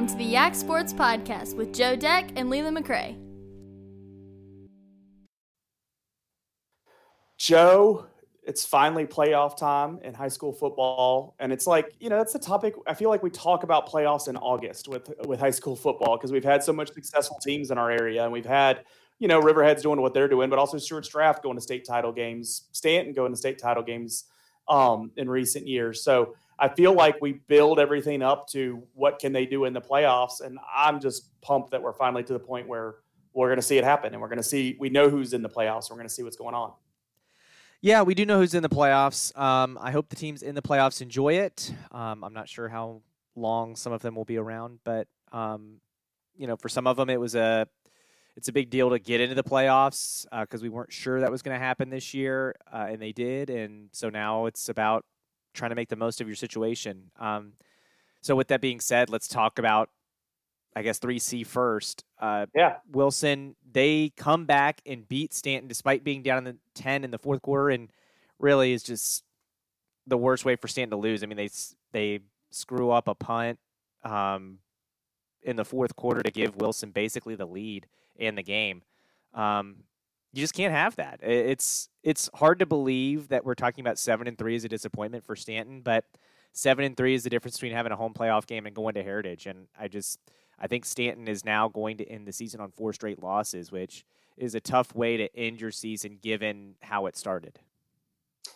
Welcome to the Yak Sports Podcast with Joe Deck and Leland McRae. Joe, it's finally playoff time in high school football, and it's like you know that's the topic. I feel like we talk about playoffs in August with with high school football because we've had so much successful teams in our area, and we've had you know Riverhead's doing what they're doing, but also Stuarts Draft going to state title games, Staunton going to state title games um, in recent years. So I feel like we build everything up to what can they do in the playoffs, and I'm just pumped that we're finally to the point where we're going to see it happen, and we're going to see we know who's in the playoffs. We're going to see what's going on. Yeah, we do know who's in the playoffs. Um, I hope the teams in the playoffs enjoy it. Um, I'm not sure how long some of them will be around, but um, you know, for some of them, it was a it's a big deal to get into the playoffs because uh, we weren't sure that was going to happen this year, uh, and they did. And so now it's about trying to make the most of your situation. Um, so with that being said, let's talk about I guess 3C first. Uh, yeah. Wilson, they come back and beat Staunton despite being down in the 10 in the fourth quarter and really is just the worst way for Staunton to lose. I mean, they they screw up a punt um, in the fourth quarter to give Wilson basically the lead in the game. Um, you just can't have that. It's it's hard to believe that we're talking about seven and three as a disappointment for Staunton, but seven and three is the difference between having a home playoff game and going to Heritage. And I just I think Staunton is now going to end the season on four straight losses, which is a tough way to end your season given how it started.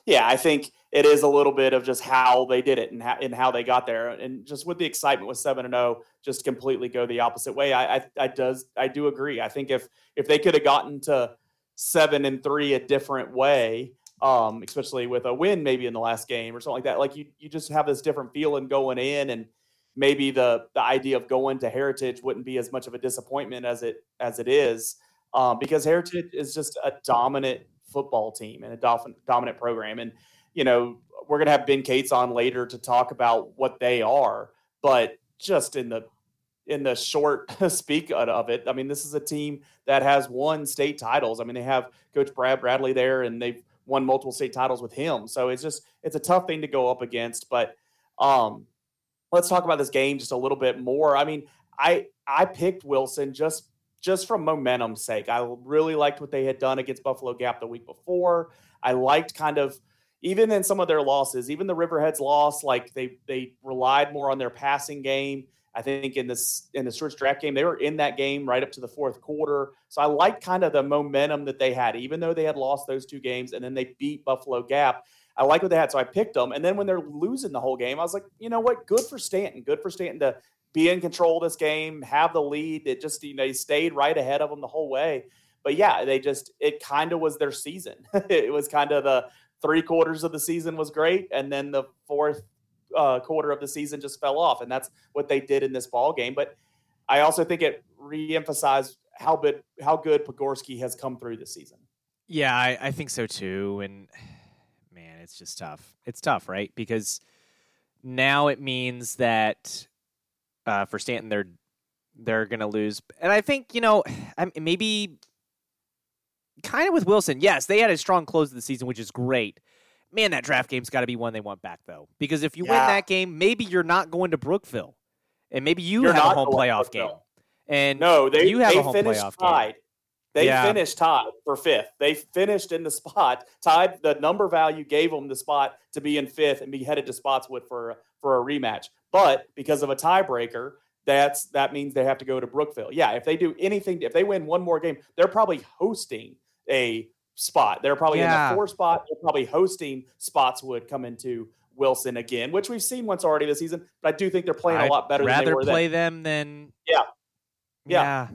Yeah, I think it is a little bit of just how they did it and how, and how they got there, and just with the excitement with seven and zero, oh, just completely go the opposite way. I, I, I does I do agree. I think if if they could have gotten to seven and three a different way, um, especially with a win maybe in the last game or something like that, like you you just have this different feeling going in and maybe the the idea of going to Heritage wouldn't be as much of a disappointment as it as it is, um, because Heritage is just a dominant football team and a dominant program. And you know we're gonna have Ben Cates on later to talk about what they are, but just in the in the short speak of it, I mean, this is a team that has won state titles. I mean, they have Coach Brad Bradley there, and they've won multiple state titles with him. So it's just it's a tough thing to go up against, but um, let's talk about this game just a little bit more. I mean, I I picked Wilson just just from momentum's sake. I really liked what they had done against Buffalo Gap the week before. I liked kind of even in some of their losses, even the Riverheads loss, like they they relied more on their passing game. I think in this in the Stuarts Draft game, they were in that game right up to the fourth quarter. So I like kind of the momentum that they had, even though they had lost those two games and then they beat Buffalo Gap. I like what they had, so I picked them. And then when they're losing the whole game, I was like, you know what? Good for Staunton. Good for Staunton to be in control of this game, have the lead. It just you know, stayed right ahead of them the whole way. But yeah, they just it kind of was their season. it was kind of the three quarters of the season was great, and then the fourth uh, quarter of the season just fell off, and that's what they did in this ball game. But I also think it reemphasized how good how good Pogorski has come through this season. Yeah, I, I think so too, and man, it's just tough. It's tough, right? Because now it means that uh, for Staunton, they're they're going to lose, and I think you know maybe kind of with Wilson. Yes, they had a strong close of the season, which is great. Man, that draft game's got to be one they want back though, because if you yeah. win that game, maybe you're not going to Brookville, and maybe you you're have a home playoff game. And no, they you have they a home playoff tied. game. They yeah. finished tied for fifth. They finished in the spot, tied. The number value gave them the spot to be in fifth and be headed to Spotswood for for a rematch. But because of a tiebreaker, that's that means they have to go to Brookville. Yeah, if they do anything, if they win one more game, they're probably hosting a spot. They're probably yeah. in the four spot. They're probably hosting Spotswood come into Wilson again, which we've seen once already this season. But I do think they're playing I'd a lot better. Rather play then. them than yeah. yeah. yeah.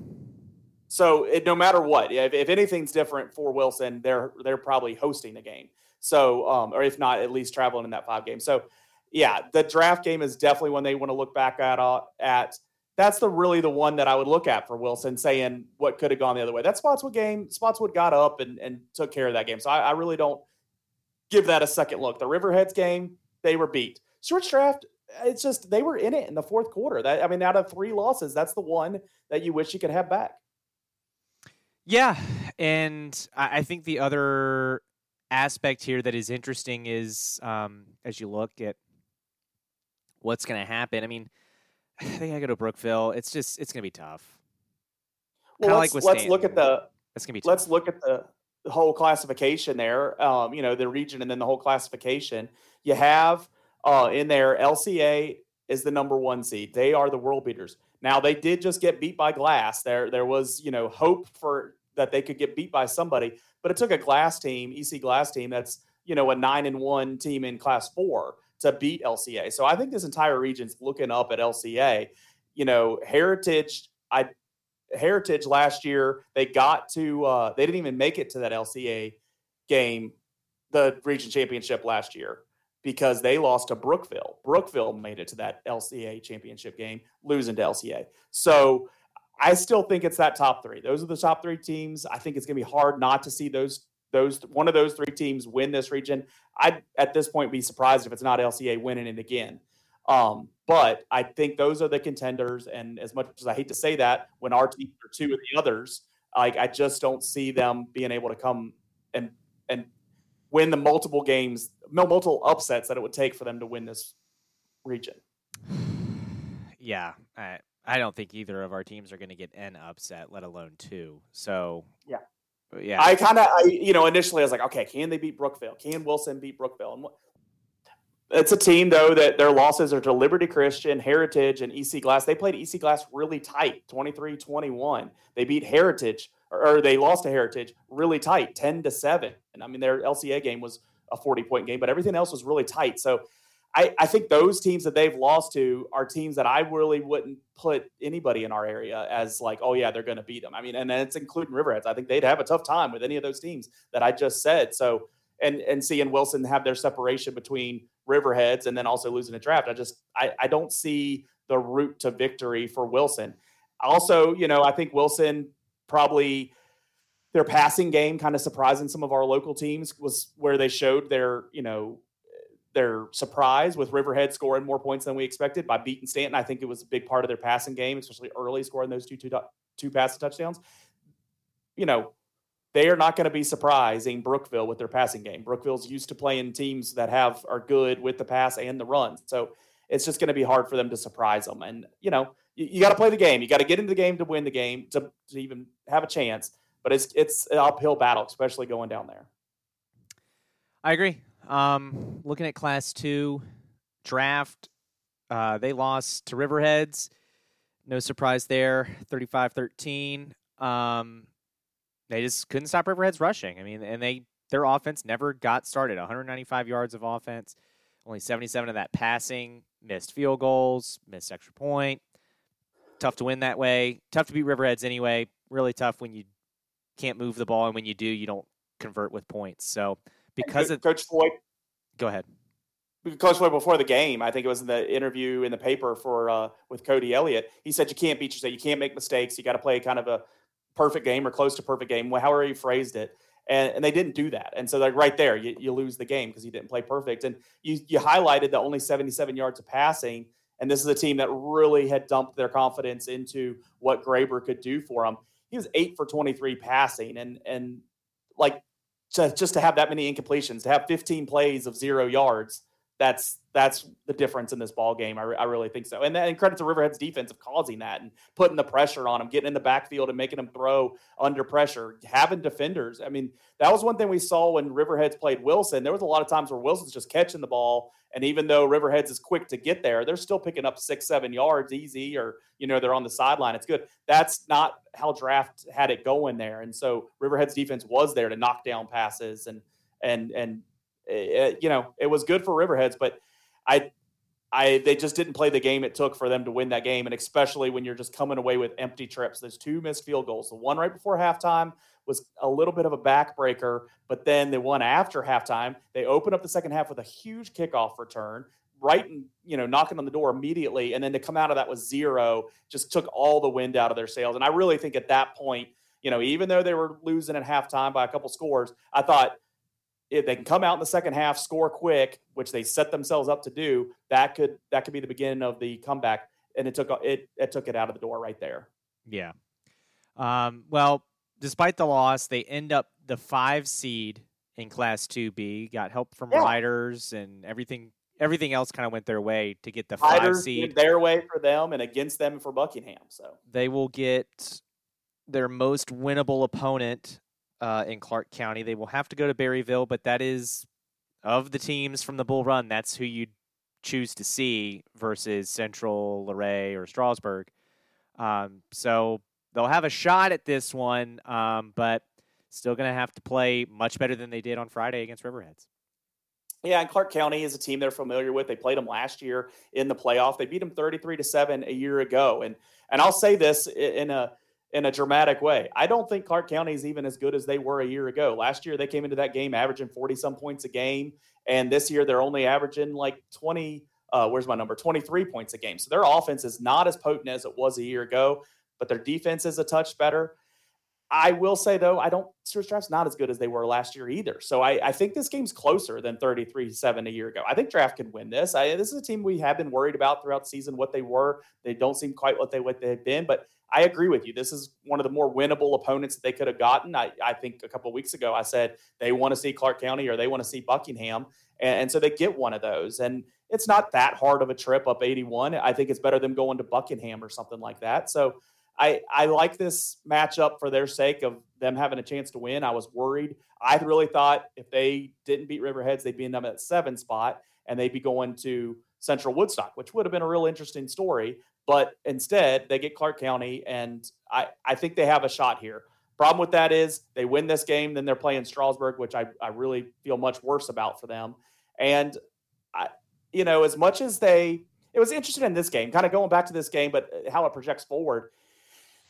So it, no matter what, if, if, anything's different for Wilson, they're they're probably hosting a game. So um, or if not, at least traveling in that five game. So yeah, the draft game is definitely one they want to look back at. Uh, at that's the really the one that I would look at for Wilson, saying what could have gone the other way. That Spotswood game, Spotswood got up and, and took care of that game. So I, I really don't give that a second look. The Riverheads game, they were beat. Stuarts Draft, it's just they were in it in the fourth quarter. That I mean, out of three losses, that's the one that you wish you could have back. Yeah, and I think the other aspect here that is interesting is um, as you look at what's going to happen. I mean, they gotta go to Brookville. It's just it's gonna be tough. Well, Kinda let's, like let's look at the It's gonna be tough. let's look at the, the whole classification there. Um, you know, the region and then the whole classification. You have uh, in there LCA is the number one seed. They are the world beaters. Now they did just get beat by Glass. There there was you know hope for that they could get beat by somebody, but it took a Glass team, EC Glass team that's you know a nine and one team in Class Four to beat LCA. So I think this entire region's looking up at LCA. You know, Heritage. I Heritage last year, they got to uh, they didn't even make it to that LCA game, the region championship last year because they lost to Brookville. Brookville made it to that LCA championship game, losing to LCA. So I still think it's that top three. Those are the top three teams. I think it's going to be hard not to see those those one of those three teams win this region. I'd at this point be surprised if it's not LCA winning it again. Um, but I think those are the contenders. And as much as I hate to say that, when our teams are two of the others, like I just don't see them being able to come and and win the multiple games, multiple upsets that it would take for them to win this region. yeah, I I don't think either of our teams are gonna get an upset, let alone two. So Yeah. Yeah. I kind of, I you know, initially I was like, okay, can they beat Brookville? Can Wilson beat Brookville? And it's a team though that their losses are to Liberty Christian, Heritage, and EC Glass. They played EC Glass really tight, 23-21. They beat Heritage, or, or they lost to Heritage really tight, 10 to 7. And I mean, their LCA game was a 40 point game, but everything else was really tight. So I, I think those teams that they've lost to are teams that I really wouldn't put anybody in our area as like, oh yeah, they're going to beat them. I mean, and that's including Riverheads. I think they'd have a tough time with any of those teams that I just said. So and and seeing Wilson have their separation between Riverheads and then also losing a draft, I just I, I don't see the route to victory for Wilson. Also, you know, I think Wilson probably their passing game kind of surprising some of our local teams was where they showed their, you know, their surprise with Riverhead scoring more points than we expected by beating Staunton. I think it was a big part of their passing game, especially early scoring those two two, two passing touchdowns. You know, they are not going to be surprising Brookville with their passing game. Brookville's used to playing teams that have are good with the pass and the run. So it's just going to be hard for them to surprise them. And you know, you, you got to play the game. You got to get into the game to win the game to, to even have a chance. But it's it's an uphill battle, especially going down there. I agree. Um, looking at Class Two draft, uh, they lost to Riverheads. No surprise there, 35-13. Um, they just couldn't stop Riverheads rushing. I mean, and they their offense never got started. 195 yards of offense, only 77 of that passing. Missed field goals, missed extra point. Tough to win that way. Tough to beat Riverheads anyway. Really tough when you can't move the ball, and when you do, you don't convert with points. So because of Coach Floyd, go ahead. Coach Floyd before the game, I think it was in the interview in the paper for uh, with Cody Elliott. He said you can't beat yourself. You can't make mistakes. You got to play kind of a perfect game or close to perfect game, however you phrased it. And, and they didn't do that. And so like right there, you, you lose the game because you didn't play perfect. And you you highlighted the only 77 yards of passing. And this is a team that really had dumped their confidence into what Graber could do for them. He was eight for 23 passing, and and like to, just to have that many incompletions, to have 15 plays of zero yards, that's that's the difference in this ball game. I, re- I really think so. And, and credit to Riverhead's defense of causing that and putting the pressure on them, getting in the backfield and making them throw under pressure, having defenders. I mean, that was one thing we saw when Riverheads played Wilson. There was a lot of times where Wilson's just catching the ball, and even though Riverheads is quick to get there, they're still picking up six, seven yards easy, or you know they're on the sideline. It's good. That's not how draft had it going there, and so Riverhead's defense was there to knock down passes and and and it, you know, it was good for Riverheads, but I, I, they just didn't play the game it took for them to win that game, and especially when you're just coming away with empty trips. There's two missed field goals. The one right before halftime was a little bit of a backbreaker, but then the one after halftime, they opened up the second half with a huge kickoff return, right and you know knocking on the door immediately, and then to come out of that with zero just took all the wind out of their sails. And I really think at that point, you know, even though they were losing at halftime by a couple scores, I thought if they can come out in the second half, score quick, which they set themselves up to do, that could that could be the beginning of the comeback. And it took it it took it out of the door right there. Yeah. Um, well, despite the loss, they end up the five seed in Class Two B. Got help from Yeah. riders and everything. everything else kind of went their way to get the five Riders seed. their way for them and against them for Buckingham. So They will get their most winnable opponent uh, in Clarke County. They will have to go to Berryville, but that is of the teams from the Bull Run. That's who you choose to see versus Central, Luray, or Strasburg. Um, so they'll have a shot at this one, um, but still going to have to play much better than they did on Friday against Riverheads. Yeah, and Clarke County is a team they're familiar with. They played them last year in the playoff. They beat them 33 to 7 a year ago. And and I'll say this in a in a dramatic way. I don't think Clarke County is even as good as they were a year ago. Last year they came into that game averaging 40 some points a game, and this year they're only averaging like 20 uh, where's my number? 23 points a game. So their offense is not as potent as it was a year ago, but their defense is a touch better. I will say though, I don't Stuarts Draft's not as good as they were last year either. So I, I think this game's closer than 33-7 a year ago. I think Draft can win this. I, this is a team we have been worried about throughout the season, what they were. They don't seem quite what they what they've been, but I agree with you. This is one of the more winnable opponents that they could have gotten. I, I think a couple weeks ago I said they want to see Clarke County or they want to see Buckingham. And, and so they get one of those. And it's not that hard of a trip up 81. I think it's better than going to Buckingham or something like that. So I, I like this matchup for their sake of them having a chance to win. I was worried. I really thought if they didn't beat Riverheads, they'd be in them at seven spot and they'd be going to Central Woodstock, which would have been a real interesting story. But instead, they get Clarke County, and I, I think they have a shot here. Problem with that is they win this game, then they're playing Strasburg, which I, I really feel much worse about for them. And I, you know, as much as they, it was interesting in this game, kind of going back to this game, but how it projects forward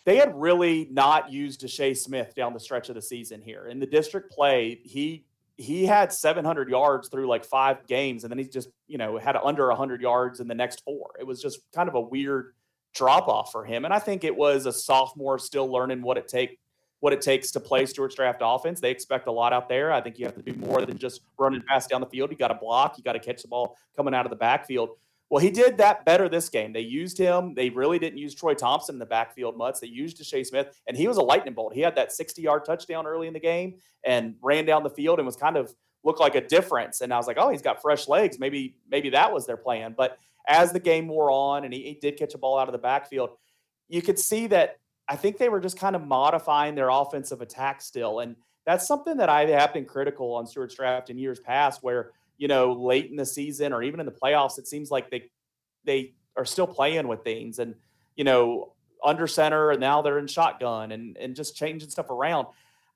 they had really not used Deshae Smith down the stretch of the season here. In the district play, he he had 700 yards through like five games, and then he just you know had under 100 yards in the next four. It was just kind of a weird drop off for him, and I think it was a sophomore still learning what it take what it takes to play Stuarts Draft offense. They expect a lot out there. I think you have to do more than just running fast down the field. You got to block. You got to catch the ball coming out of the backfield. Well, he did that better this game. They used him. They really didn't use Troy Thompson in the backfield much. They used Deshae Smith, and he was a lightning bolt. He had that 60 yard touchdown early in the game and ran down the field and was kind of looked like a difference. And I was like, oh, he's got fresh legs. Maybe maybe that was their plan. But as the game wore on, and he, he did catch a ball out of the backfield, you could see that I think they were just kind of modifying their offensive attack still. And that's something that I have been critical on Stuarts Draft in years past, where you know, late in the season or even in the playoffs, it seems like they they are still playing with things and you know under center and now they're in shotgun and and just changing stuff around.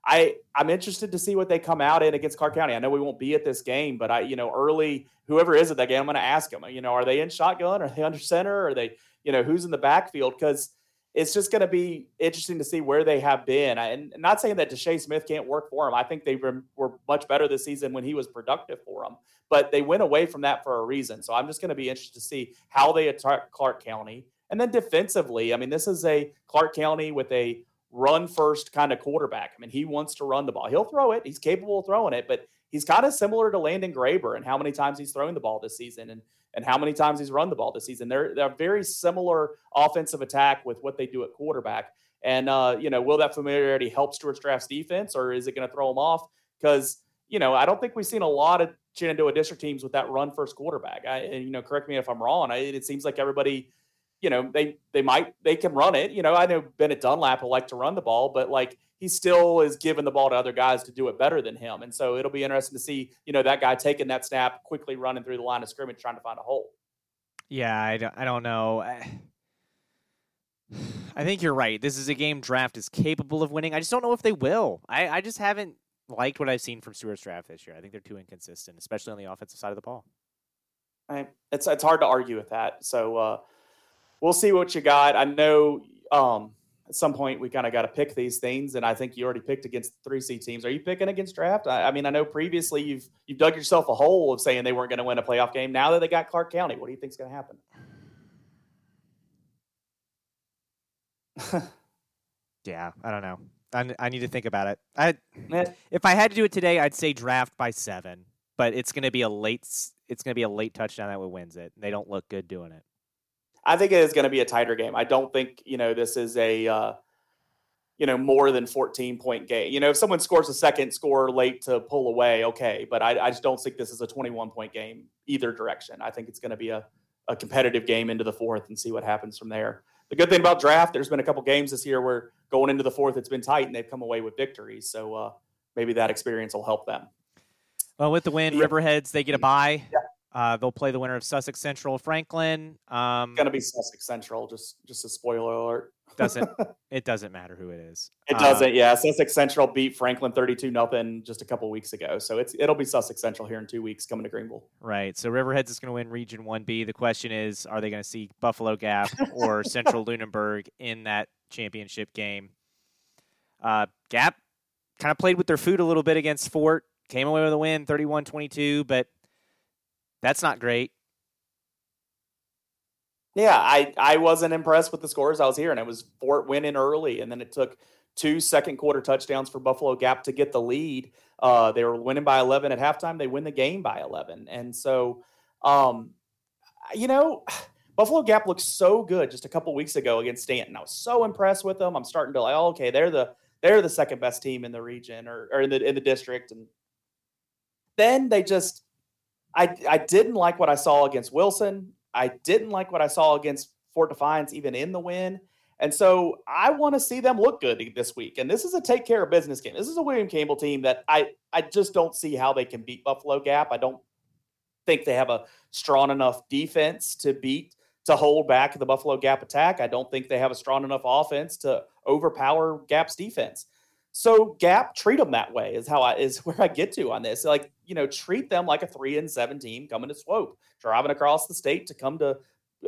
I I'm interested to see what they come out in against Clarke County. I know we won't be at this game, but I you know early whoever is at that game, I'm going to ask them. You know, are they in shotgun? Are they under center? Are they you know who's in the backfield? Because it's just going to be interesting to see where they have been. And not saying that Deshae Smith can't work for them. I think they were, were much better this season when he was productive for them. But they went away from that for a reason. So I'm just going to be interested to see how they attack Clarke County. And then defensively, I mean, this is a Clarke County with a run first kind of quarterback. I mean, he wants to run the ball. He'll throw it. He's capable of throwing it, but he's kind of similar to Landon Graber and how many times he's throwing the ball this season. And and how many times he's run the ball this season. They're they're very similar offensive attack with what they do at quarterback. And uh, you know, will that familiarity help Stuarts Draft's defense, or is it going to throw them off? Because you know, I don't think we've seen a lot of Shenandoah district teams with that run first quarterback. I, and, you know, correct me if I'm wrong. I, it seems like everybody, you know, they they might they can run it. You know, I know Bennett Dunlap will like to run the ball, but like he still is giving the ball to other guys to do it better than him. And so it'll be interesting to see, you know, that guy taking that snap, quickly running through the line of scrimmage, trying to find a hole. Yeah, I don't, I don't know. I think you're right. This is a game draft is capable of winning. I just don't know if they will. I, I just haven't liked what I've seen from Stuarts draft this year. I think they're too inconsistent, especially on the offensive side of the ball. I, it's it's hard to argue with that. So uh, we'll see what you got. I know um, at some point we kind of got to pick these things, and I think you already picked against three C teams. Are you picking against draft? I, I, mean, I know previously you've you've dug yourself a hole of saying they weren't going to win a playoff game. Now that they got Clarke County, what do you think is going to happen? yeah, I don't know. I, I need to think about it. I if I had to do it today, I'd say draft by seven, but it's going to be a late. It's going to be a late touchdown that wins it. They don't look good doing it. I think it is going to be a tighter game. I don't think you know this is a uh, you know, more than 14 point game. You know, if someone scores a second score late to pull away, okay. But I, I just don't think this is a 21 point game either direction. I think it's going to be a, a competitive game into the fourth and see what happens from there. The good thing about draft, there's been a couple games this year where going into the fourth, it's been tight and they've come away with victories. So uh, maybe that experience will help them. Well, with the win, yeah. Riverheads they get a bye. Yeah. Uh, they'll play the winner of Sussex Central Franklin. Um, going to be Sussex Central. Just just a spoiler alert. doesn't it doesn't matter who it is. It doesn't. Uh, yeah, Sussex Central beat Franklin thirty-two nothing just a couple weeks ago. So it's it'll be Sussex Central here in two weeks coming to Greenville. Right. So Riverheads is going to win Region One B. The question is, are they going to see Buffalo Gap or Central Lunenburg in that championship game? Uh, Gap kind of played with their food a little bit against Fort. Came away with a win, 31-22, but that's not great. Yeah, I, I wasn't impressed with the scores I was hearing. It was Fort winning early, and then it took two second quarter touchdowns for Buffalo Gap to get the lead. Uh, they were winning by 11 at halftime. They win the game by 11. And so, um, you know, Buffalo Gap looked so good just a couple weeks ago against Staunton. I was so impressed with them. I'm starting to like, oh, okay, they're the they're the second best team in the region or, or in the in the district. And then they just I I didn't like what I saw against Wilson. I didn't like what I saw against Fort Defiance, even in the win. And so I want to see them look good this week. And this is a take care of business game. This is a William Campbell team that I I just don't see how they can beat Buffalo Gap. I don't think they have a strong enough defense to beat to hold back the Buffalo Gap attack. I don't think they have a strong enough offense to overpower Gap's defense. So Gap treat them that way is how I is where I get to on this. Like you know, treat them like a three and seven team coming to Swoope, driving across the state to come to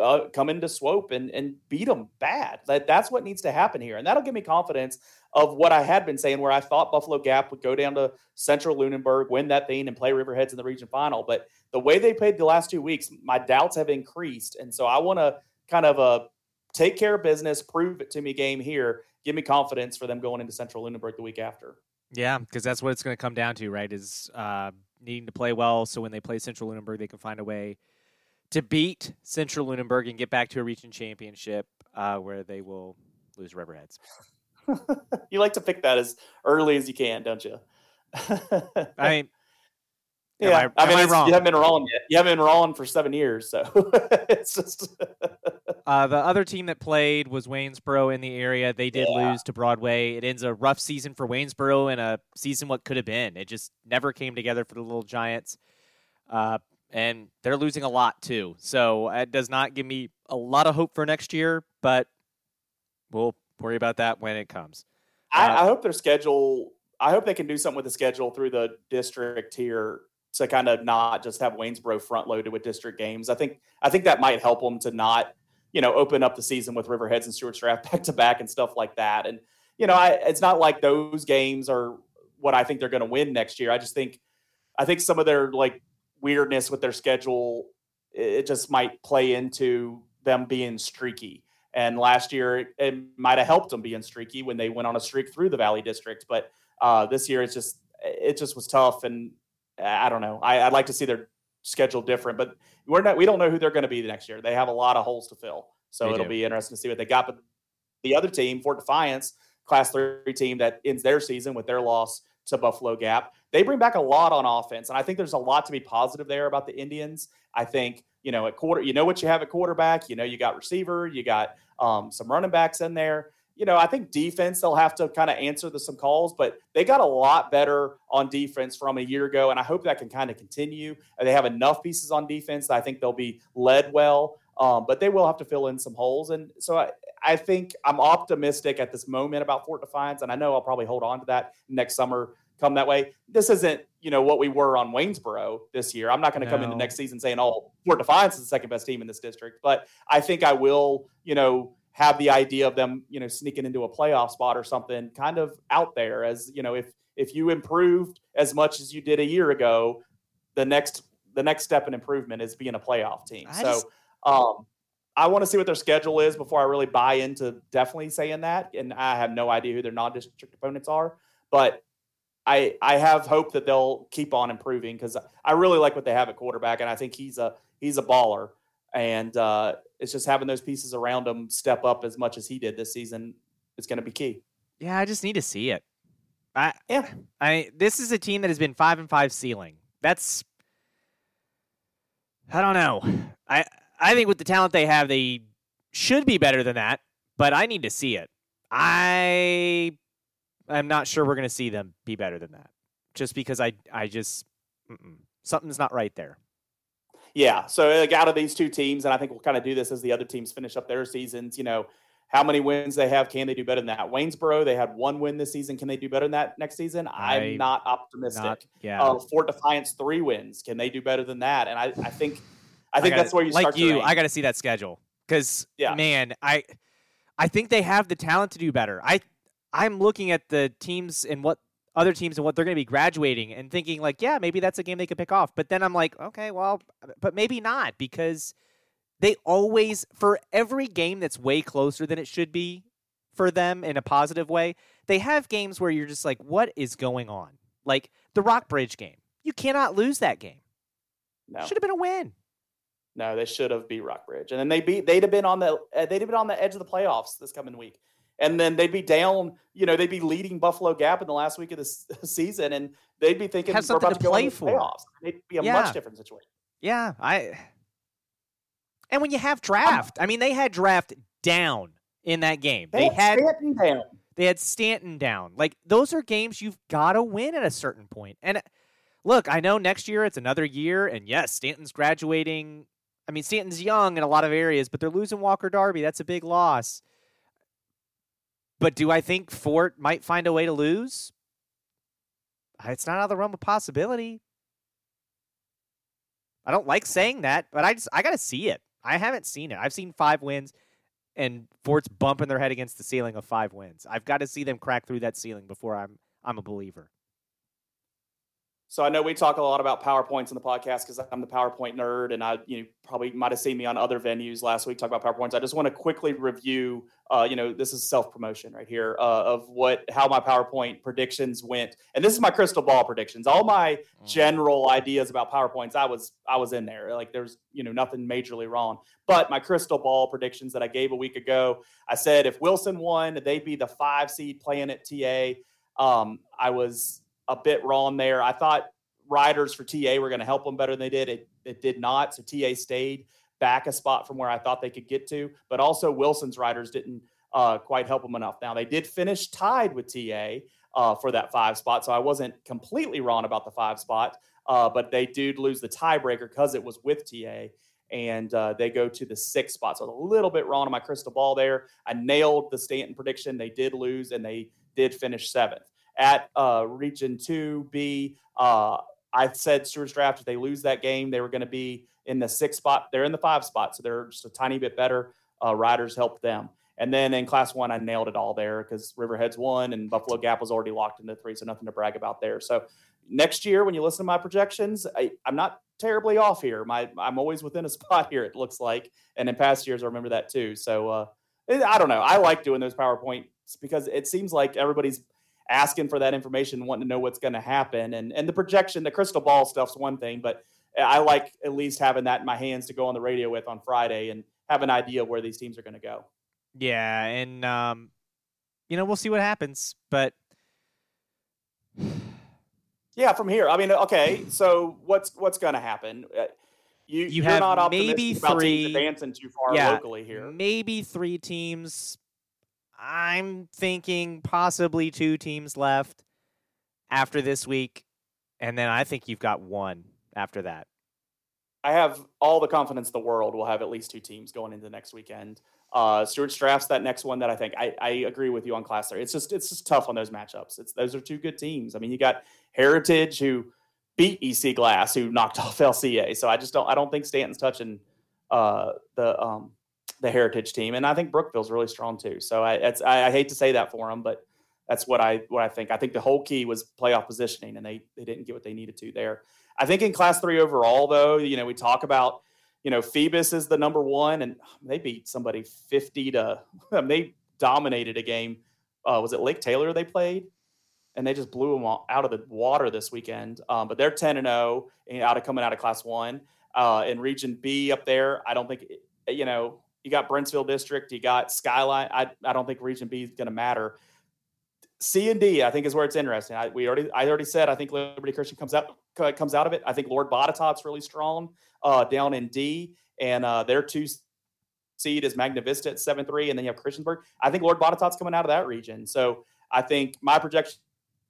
uh, come into Swoope and and beat them bad. That that's what needs to happen here, and that'll give me confidence of what I had been saying, where I thought Buffalo Gap would go down to Central Lunenburg, win that thing, and play Riverheads in the region final. But the way they played the last two weeks, my doubts have increased, and so I want to kind of uh, take care of business, prove it to me game here, give me confidence for them going into Central Lunenburg the week after. Yeah, because that's what it's going to come down to, right? Is uh, needing to play well, so when they play Central Lunenburg, they can find a way to beat Central Lunenburg and get back to a region championship uh, where they will lose Riverheads. you like to pick that as early as you can, don't you? I mean, yeah, I, I mean, I you haven't been wrong yet. You haven't been wrong for seven years, so it's just. Uh, the other team that played was Waynesboro in the area. They did yeah. lose to Broadway. It ends a rough season for Waynesboro and a season what could have been. It just never came together for the Little Giants, uh, and they're losing a lot too. So it does not give me a lot of hope for next year, but we'll worry about that when it comes. I, uh, I hope their schedule. I hope they can do something with the schedule through the district here to kind of not just have Waynesboro front loaded with district games. I think I think that might help them to not, you know, open up the season with Riverheads and Stuarts Draft back to back and stuff like that. And you know, I, it's not like those games are what I think they're going to win next year. I just think I think some of their like weirdness with their schedule it just might play into them being streaky. And last year, it, it might have helped them being streaky when they went on a streak through the Valley District. But uh, this year, it's just it just was tough. And I don't know. I, would like to see their schedule different, but we're not. We don't know who they're going to be the next year. They have a lot of holes to fill, so they it'll do. be interesting to see what they got. But the other team, Fort Defiance, Class Three team that ends their season with their loss to Buffalo Gap, they bring back a lot on offense, and I think there's a lot to be positive there about the Indians. I think you know at quarter, you know what you have at quarterback. You know you got receiver, you got um, some running backs in there you know, I think defense, they'll have to kind of answer the, some calls, but they got a lot better on defense from a year ago. And I hope that can kind of continue. They have enough pieces on defense that I think they'll be led well, um, but they will have to fill in some holes. And so I, I think I'm optimistic at this moment about Fort Defiance. And I know I'll probably hold on to that next summer come that way. This isn't, you know, what we were on Waynesboro this year. I'm not going to no. come into next season saying, oh, Fort Defiance is the second best team in this district. But I think I will, you know, have the idea of them, you know, sneaking into a playoff spot or something kind of out there as, you know, if if you improved as much as you did a year ago, the next the next step in improvement is being a playoff team. I so just... um I want to see what their schedule is before I really buy into definitely saying that. And I have no idea who their non-district opponents are, but I I have hope that they'll keep on improving because I really like what they have at quarterback, and I think he's a he's a baller. And uh, it's just having those pieces around him step up as much as he did this season is going to be key. Yeah, I just need to see it. I Yeah. I this is a team that has been five and five ceiling. That's I don't know. I I think with the talent they have, they should be better than that. But I need to see it. I I'm not sure we're going to see them be better than that. Just because I I just mm-mm. something's not right there. Yeah. So like out of these two teams, and I think we'll kind of do this as the other teams finish up their seasons. You know, how many wins they have? Can they do better than that? Waynesboro, they had one win this season. Can they do better than that next season? I'm I- not optimistic. Not, yeah. uh, Fort Defiance three wins. Can they do better than that? And I, I think I think gotta- that's where you like start. you. I got to see that schedule because Yeah. man, I I think they have the talent to do better. I I'm looking at the teams and what other teams and what they're going to be graduating and thinking like, yeah, maybe that's a game they could pick off. But then I'm like, okay, well, but maybe not because they always for every game that's way closer than it should be for them in a positive way, they have games where you're just like, what is going on? Like the Rockbridge game. You cannot lose that game. no, Should have been a win. no, they should have beat Rockbridge, and then they beat. They'd have been on the. Uh, they'd have been on the edge of the playoffs this coming week, and then they'd be down. You know, they'd be leading Buffalo Gap in the last week of the season, and they'd be thinking Have we're about to go play for. Playoffs. It'd be a Yeah. much different situation. Yeah, I. And when you have draft, I mean, they had draft down in that game. They had Staunton down. they had Staunton down. Like those are games you've got to win at a certain point. And look, I know next year it's another year, and yes, Staunton's graduating. I mean, Staunton's young in a lot of areas, but they're losing Walker Darby. That's a big loss. But do I think Fort might find a way to lose? Uh, it's not out of the realm of possibility. I don't like saying that, but I just I got to see it. I haven't seen it. I've seen five wins, and Fort's bumping their head against the ceiling of five wins. I've got to see them crack through that ceiling before I'm I'm a believer. So I know we talk a lot about PowerPoints in the podcast because I'm the PowerPoint nerd, and I you know, probably might have seen me on other venues last week talk about PowerPoints. I just want to quickly review. Uh, you know, this is self promotion right here uh, of what how my PowerPoint predictions went, and this is my crystal ball predictions. All my general ideas about PowerPoints, I was I was in there. Like there's you know nothing majorly wrong, but my crystal ball predictions that I gave a week ago, I said if Wilson won, they'd be the five seed playing at TA. Um, I was a bit wrong there. I thought riders for TA were going to help them better than they did. It it did not. So TA stayed back a spot from where I thought they could get to, but also Wilson's riders didn't uh, quite help them enough. Now they did finish tied with TA uh, for that five spot, so I wasn't completely wrong about the five spot. Uh, but they did lose the tiebreaker because it was with TA. And uh, they go to the sixth spot. So a little bit wrong on my crystal ball there. I nailed the Staunton prediction. They did lose and they did finish seventh at uh, Region 2B. Uh, I said Stuarts Draft, if they lose that game, they were going to be in the six spot. They're in the five spot, so they're just a tiny bit better. Uh, riders helped them. And then in Class 1, I nailed it all there because Riverhead's won and Buffalo Gap was already locked into three, so nothing to brag about there. So next year, when you listen to my projections, I, I'm not terribly off here. My I'm always within a spot here, it looks like. And in past years, I remember that too. So uh, I don't know. I like doing those PowerPoints because it seems like everybody's asking for that information, wanting to know what's going to happen. And and the projection, the crystal ball stuff's one thing, but I like at least having that in my hands to go on the radio with on Friday and have an idea of where these teams are going to go. Yeah, and um, you know we'll see what happens, but Yeah, from here. I mean, okay. So what's what's going to happen? Uh, You You you're have not maybe about three- advancing too far Yeah, locally here. maybe three teams. I'm thinking possibly two teams left after this week, and then I think you've got one after that. I have all the confidence the world. We'll have at least two teams going into next weekend. Uh, Stuarts Draft's that next one that I think I, I agree with you on class three. It's just it's just tough on those matchups. It's those are two good teams. I mean, you got Heritage who beat EC Glass who knocked off LCA. So I just don't I don't think Staunton's touching uh, the um, the Heritage team, and I think Brookville's really strong too. So I I, I hate to say that for them, but that's what I what I think. I think the whole key was playoff positioning, and they they didn't get what they needed to there. I think in class three overall, though, you know, we talk about, you know, Phoebus is the number one, and they beat somebody 50 to, they dominated a game. Uh, was it Lake Taylor they played? And they just blew them out of the water this weekend. Um, but they're 10 and 0 out of coming out of class one. Uh, in region B up there, I don't think, you know, you got Brentsville District, you got Skyline. I, I don't think region B is going to matter. C and D, I think, is where it's interesting. I, we already, I already said, I think Liberty Christian comes out comes out of it. I think Lord Botetourt's really strong uh, down in D, and uh, their two seed is Magna Vista at seven three, and then you have Christiansburg. I think Lord Botetourt's coming out of that region. So I think my projection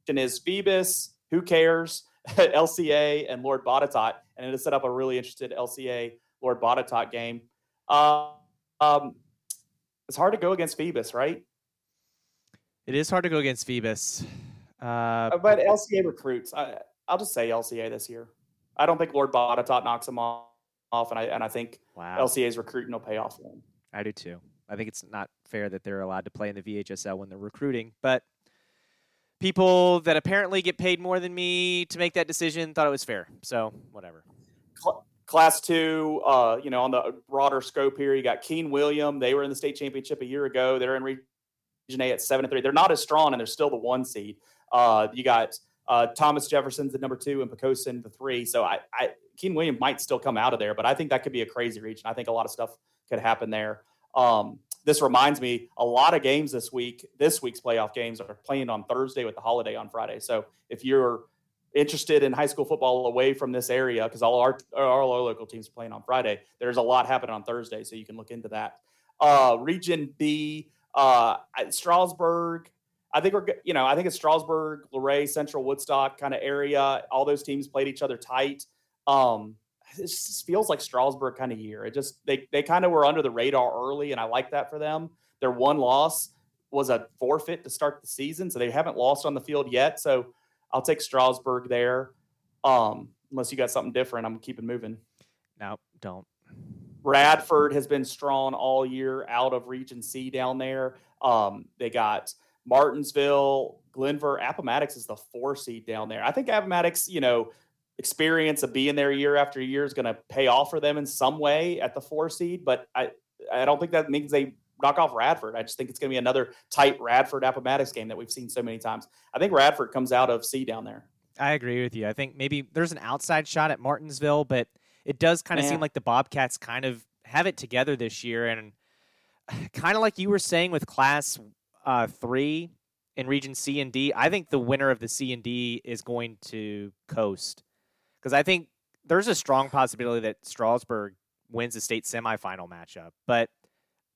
is Phoebus. Who cares? LCA and Lord Botetourt, and it has set up a really interested LCA Lord Botetourt game. Uh, um, it's hard to go against Phoebus, right? It is hard to go against Phoebus. Uh, uh but LCA recruits. I, will just say LCA this year. I don't think Lord Botetourt knocks them off, and I and I think wow. LCA's recruiting will pay off for them. I do too. I think it's not fair that they're allowed to play in the VHSL when they're recruiting, but people that apparently get paid more than me to make that decision thought it was fair. So whatever. Class two, uh, you know, on the broader scope here, you got King William. They were in the state championship a year ago. They're in Region A at seven and three. They're not as strong, and they're still the one seed. Uh, you got uh, Thomas Jefferson's the number two, and Poquoson the three. So I, I King William might still come out of there, but I think that could be a crazy region. I think a lot of stuff could happen there. Um, this reminds me a lot of games this week. This week's playoff games are playing on Thursday with the holiday on Friday. So if you're interested in high school football away from this area, because all our all our local teams are playing on Friday, there's a lot happening on Thursday, so you can look into that. Uh, Region B, uh, Strasburg. I think we're you know I think it's Strasburg, Luray, Central Woodstock kind of area. All those teams played each other tight. Um, it just feels like Strasburg kind of year. It just they they kind of were under the radar early, and I like that for them. Their one loss was a forfeit to start the season, so they haven't lost on the field yet. So I'll take Strasburg there. Um, unless you got something different, I'm keeping moving. No, don't. Radford has been strong all year out of Region C down there. Um, they got Martinsville, Glenvar, Appomattox is the four seed down there. I think Appomattox, you know, experience of being there year after year is going to pay off for them in some way at the four seed. But I, I don't think that means they knock off Radford. I just think it's going to be another tight Radford Appomattox game that we've seen so many times. I think Radford comes out of C down there. I agree with you. I think maybe there's an outside shot at Martinsville, but it does kind of seem like the Bobcats kind of have it together this year. And kind of like you were saying with Class uh, 3 in Region C and D, I think the winner of the C and D is going to coast because I think there's a strong possibility that Strasburg wins the state semifinal matchup, but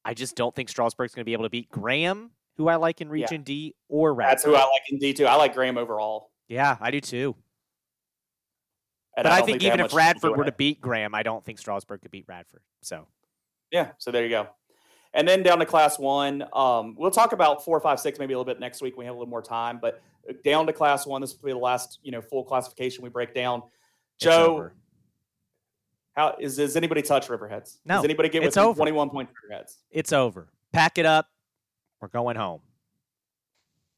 I just don't think Strasburg's going to be able to beat Graham, who I like in Region yeah. D, or Radford. That's who I like in D too. I like Graham overall. Yeah, I do too. And but I, I think, think even if Radford were to beat Graham, I don't think Strasburg could beat Radford. So, yeah. So there you go. And then down to Class One, um, we'll talk about four, five, six, maybe a little bit next week. We have a little more time, but down to Class One, this will be the last you know full classification we break down. Joe, how is does anybody touch Riverheads? No. Does anybody get twenty one points Riverheads? It's over. Pack it up. We're going home.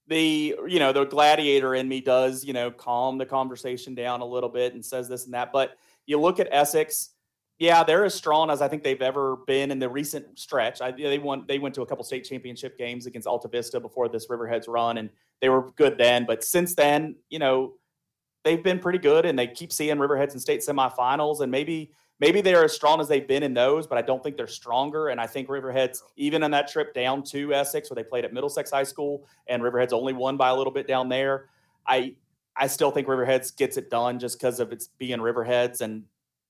The you know the gladiator in me does you know calm the conversation down a little bit and says this and that, but you look at Essex. Yeah, they're as strong as I think they've ever been in the recent stretch. I, they won. They went to a couple state championship games against Altavista before this Riverheads run, and they were good then. But since then, you know, they've been pretty good and they keep seeing Riverheads in state semifinals and maybe maybe they're as strong as they've been in those, but I don't think they're stronger. And I think Riverheads, even on that trip down to Essex, where they played at Middlesex High School, and Riverheads only won by a little bit down there, I I still think Riverheads gets it done just because of its being Riverheads and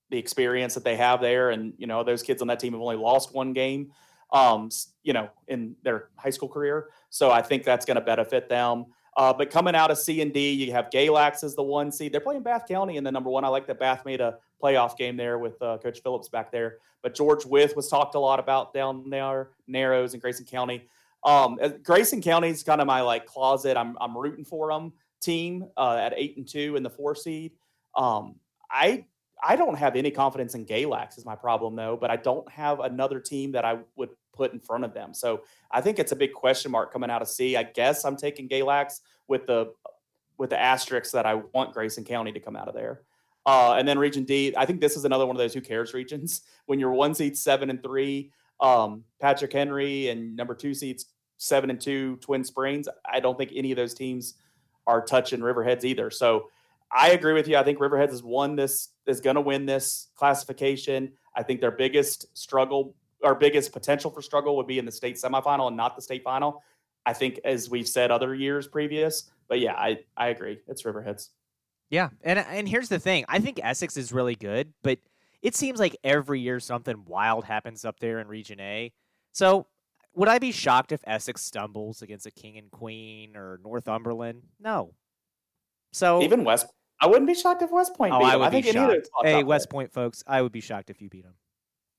the experience that they have there. And you know, those kids on that team have only lost one game, um, you know, in their high school career. So I think that's going to benefit them. Uh, but coming out of C and D, you have Galax as the one seed. They're playing Bath County in the number one. I like that Bath made a playoff game there with uh, Coach Phillips back there. But George Wythe was talked a lot about down there, Narrows and Grayson County. Um, Grayson County is kind of my like closet. I'm I'm rooting for them team uh, at eight and two in the four seed. Um, I I don't have any confidence in Galax is my problem though, but I don't have another team that I would put in front of them. So I think it's a big question mark coming out of C. I guess I'm taking Galax with the with the asterisks that I want Grayson County to come out of there. Uh, and then Region D, I think this is another one of those who cares regions. When you're one seed seven and three, um, Patrick Henry and number two seeds seven and two, Twin Springs. I don't think any of those teams are touching Riverheads either. So I agree with you. I think Riverheads has won this, is going to win this classification. I think their biggest struggle our biggest potential for struggle would be in the state semifinal and not the state final. I think, as we've said other years previous. But yeah, I, I agree. It's Riverheads. Yeah, and and here's the thing: I think Essex is really good, but it seems like every year something wild happens up there in Region A. So, would I be shocked if Essex stumbles against a King and Queen or Northumberland? No. So even West, I wouldn't be shocked if West Point. Oh, beat I them. would I be think shocked. Hey, West there. Point folks, I would be shocked if you beat them.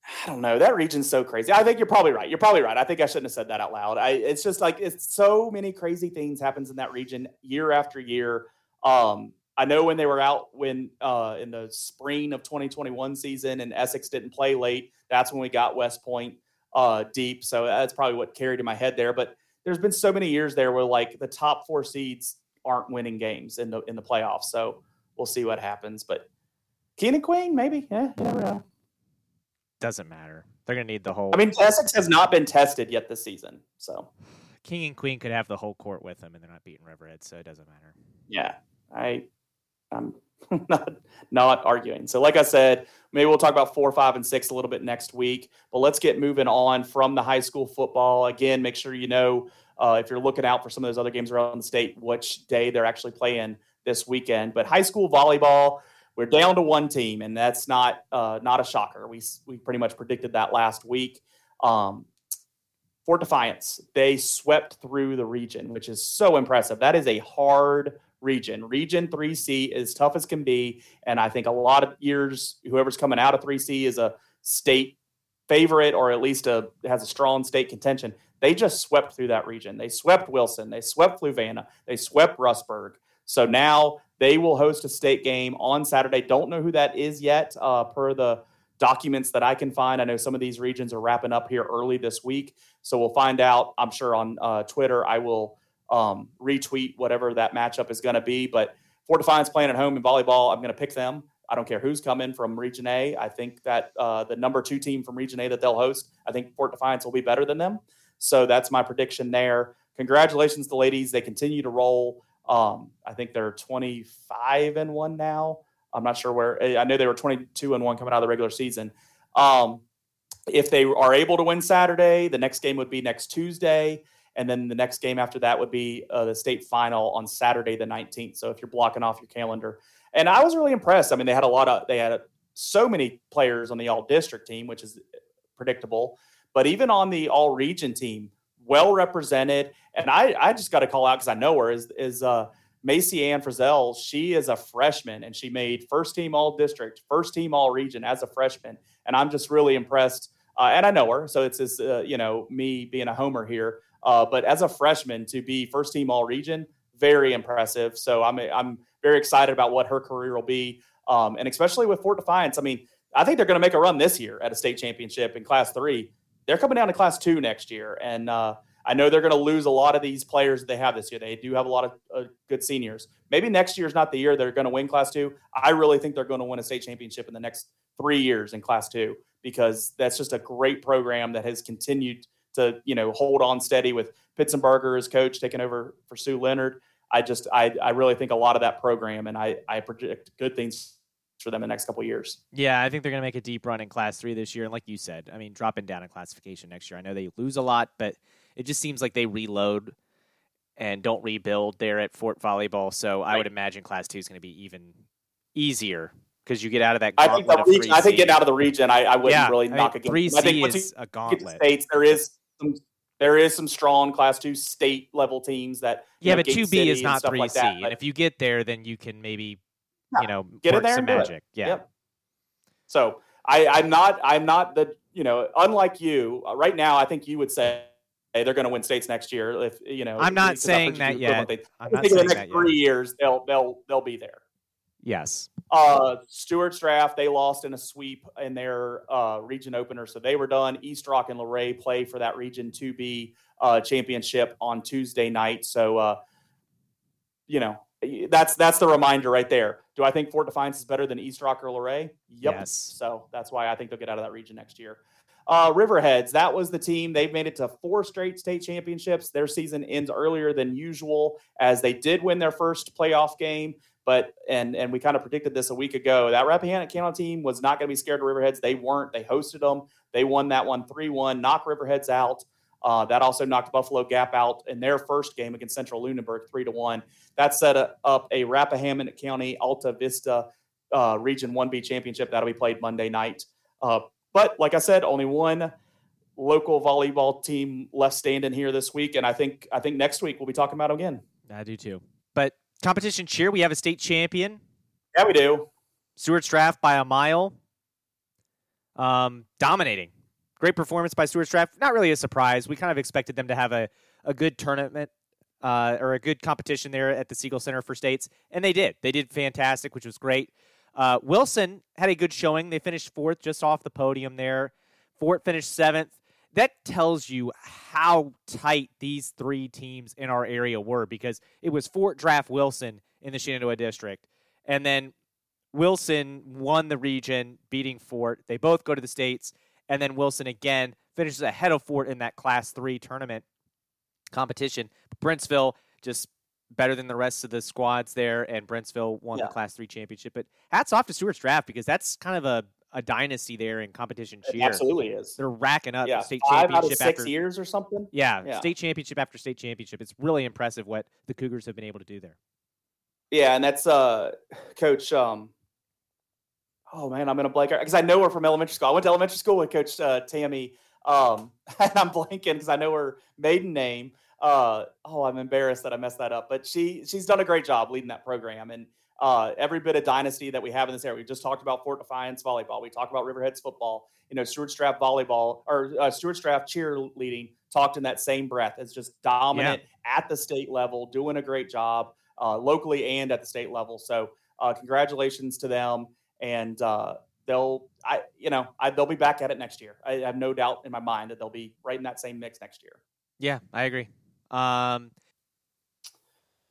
I don't know. That region's so crazy. I think you're probably right. You're probably right. I think I shouldn't have said that out loud. I, it's just like it's so many crazy things happens in that region year after year. Um, I know when they were out when uh, in the spring of 2021 season and Essex didn't play late. That's when we got West Point uh, deep. So that's probably what carried in my head there. But there's been so many years there where like the top four seeds aren't winning games in the in the playoffs. So we'll see what happens. But King and Queen, maybe. Yeah, you never know. Doesn't matter. They're gonna need the whole. I mean, Essex has not been tested yet this season. So King and Queen could have the whole court with them, and they're not beating Riverhead, so it doesn't matter. yeah, I I'm not not arguing. So like I said, maybe we'll talk about four, five, and six a little bit next week. But let's get moving on from the high school football. Again, make sure you know uh, if you're looking out for some of those other games around the state, which day they're actually playing this weekend. But high school volleyball, we're down to one team, and that's not uh, not a shocker. We we pretty much predicted that last week. Um, Fort Defiance, they swept through the region, which is so impressive. That is a hard region. Region 3C is tough as can be. And I think a lot of years, whoever's coming out of 3C is a state favorite or at least a, has a strong state contention. They just swept through that region. They swept Wilson. They swept Fluvanna. They swept Rustburg. So now they will host a state game on Saturday. Don't know who that is yet, uh, per the documents that I can find. I know some of these regions are wrapping up here early this week. So we'll find out, I'm sure, on uh, Twitter. I will um, retweet whatever that matchup is going to be. But Fort Defiance playing at home in volleyball, I'm going to pick them. I don't care who's coming from Region A. I think that uh, the number two team from Region A that they'll host, I think Fort Defiance will be better than them. So that's my prediction there. Congratulations to ladies. They continue to roll. Um, I think they're 25 and one now. I'm not sure where. I know they were 22 and one coming out of the regular season. Um, if they are able to win Saturday, the next game would be next Tuesday. And then the next game after that would be uh, the state final on Saturday, the 19th. So if you're blocking off your calendar. And I was really impressed. I mean, they had a lot of, they had so many players on the all district team, which is predictable. But even on the all region team, well represented. And I, I just got to call out because I know her is, is uh, Macy Ann Frizzell. She is a freshman and she made first team all district, first team all region as a freshman. And I'm just really impressed. Uh, and I know her. So it's just, uh, you know, me being a homer here. Uh, but as a freshman to be first team all region, very impressive. So I'm I'm very excited about what her career will be, um, and especially with Fort Defiance. I mean, I think they're going to make a run this year at a state championship in Class Three. They're coming down to Class Two next year, and uh, I know they're going to lose a lot of these players that they have this year. They do have a lot of uh, good seniors. Maybe next year is not the year they're going to win Class Two. I really think they're going to win a state championship in the next three years in Class Two because that's just a great program that has continued to you know hold on steady with Pitzenberger as coach taking over for Sue Leonard. I just I I really think a lot of that program, and I I predict good things for them in the next couple years. Yeah, I think they're going to make a deep run in Class Three this year, and like you said, I mean, dropping down in classification next year. I know they lose a lot, but it just seems like they reload and don't rebuild there at Fort Volleyball. So I would imagine Class Two is going to be even easier because you get out of that. I think the region, I think getting out of the region, I, I wouldn't yeah, really I knock mean, against. Three I think once is you a gauntlet. states, there is some there is some strong Class Two state level teams that Yeah, know, but two B is not three like C, that, and if you get there, then you can maybe Yeah, you know get in there some and do it. magic. Yeah. Yep. So I, I'm not I'm not the you know unlike you uh, right now. I think you would say hey, they're going to win states next year. If you know, I'm not saying that yet. thing. I'm not think in the saying next that yet. three years they'll they'll they'll be there. Yes. Uh, Stuarts Draft, they lost in a sweep in their uh, region opener, so they were done. East Rock and Luray play for that Region 2B uh, championship on Tuesday night. So, uh, you know, that's that's the reminder right there. Do I think Fort Defiance is better than East Rock or Luray? Yep. Yes. So that's why I think they'll get out of that region next year. Uh, Riverheads, that was the team. They've made it to four straight state championships. Their season ends earlier than usual as they did win their first playoff game. But and and we kind of predicted this a week ago. That Rappahannock County team was not going to be scared of Riverheads. They weren't. They hosted them. They won that one 3-1, knock Riverheads out. Uh, that also knocked Buffalo Gap out in their first game against Central Lunenburg, three to one. That set up a Rappahannock County Altavista uh, Region 1B championship that'll be played Monday night. Uh, but like I said, only one local volleyball team left standing here this week, and I think I think next week we'll be talking about them again. I do too. But competition cheer, we have a state champion. Yeah, we do. Stuarts Draft by a mile. Um, dominating. Great performance by Stuarts Draft. Not really a surprise. We kind of expected them to have a, a good tournament uh, or a good competition there at the Siegel Center for States, and they did. They did fantastic, which was great. Uh, Wilson had a good showing. They finished fourth, just off the podium there. Fort finished seventh. That tells you how tight these three teams in our area were because it was Fort Draft Wilson in the Shenandoah district. And then Wilson won the region, beating Fort. They both go to the states, and then Wilson again finishes ahead of Fort in that Class Three tournament competition. Brentsville just better than the rest of the squads there, and Brentsville won yeah. the Class Three championship. But hats off to Stuarts Draft because that's kind of a, a dynasty there in competition cheer. It absolutely is. They're racking up yeah, state five championship out of six after years or something. Yeah, yeah, state championship after state championship. It's really impressive what the Cougars have been able to do there. Yeah, and that's uh, Coach um, oh man, I'm gonna blank because I know her from elementary school. I went to elementary school with Coach uh, Tammy, um, and I'm blanking because I know her maiden name. Uh, oh, I'm embarrassed that I messed that up, but she she's done a great job leading that program and uh, every bit of dynasty that we have in this area. We just talked about Fort Defiance volleyball. We talked about Riverheads football. You know, Stuarts Draft volleyball or uh, Stuarts Draft cheerleading talked in that same breath. It's just dominant yeah. at the state level, doing a great job uh, locally and at the state level. So, uh, congratulations to them and uh, they'll I you know I, they'll be back at it next year. I have no doubt in my mind that they'll be right in that same mix next year. Yeah, I agree. Um,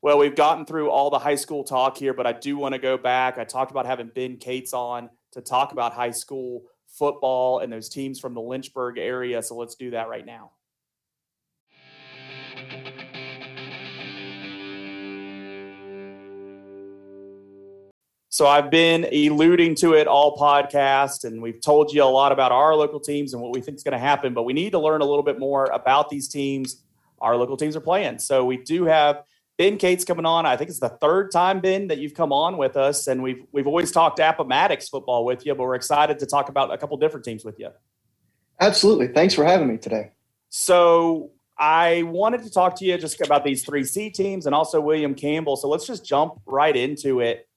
well, we've gotten through all the high school talk here, but I do want to go back. I talked about having Ben Cates on to talk about high school football and those teams from the Lynchburg area. So let's do that right now. So I've been alluding to it all podcast, and we've told you a lot about our local teams and what we think is going to happen. But we need to learn a little bit more about these teams our local teams are playing. So we do have Ben Cates coming on. I think it's the third time Ben that you've come on with us, and we've we've always talked Appomattox football with you, but we're excited to talk about a couple different teams with you. Absolutely, thanks for having me today. So I wanted to talk to you just about these three C teams and also William Campbell. So let's just jump right into it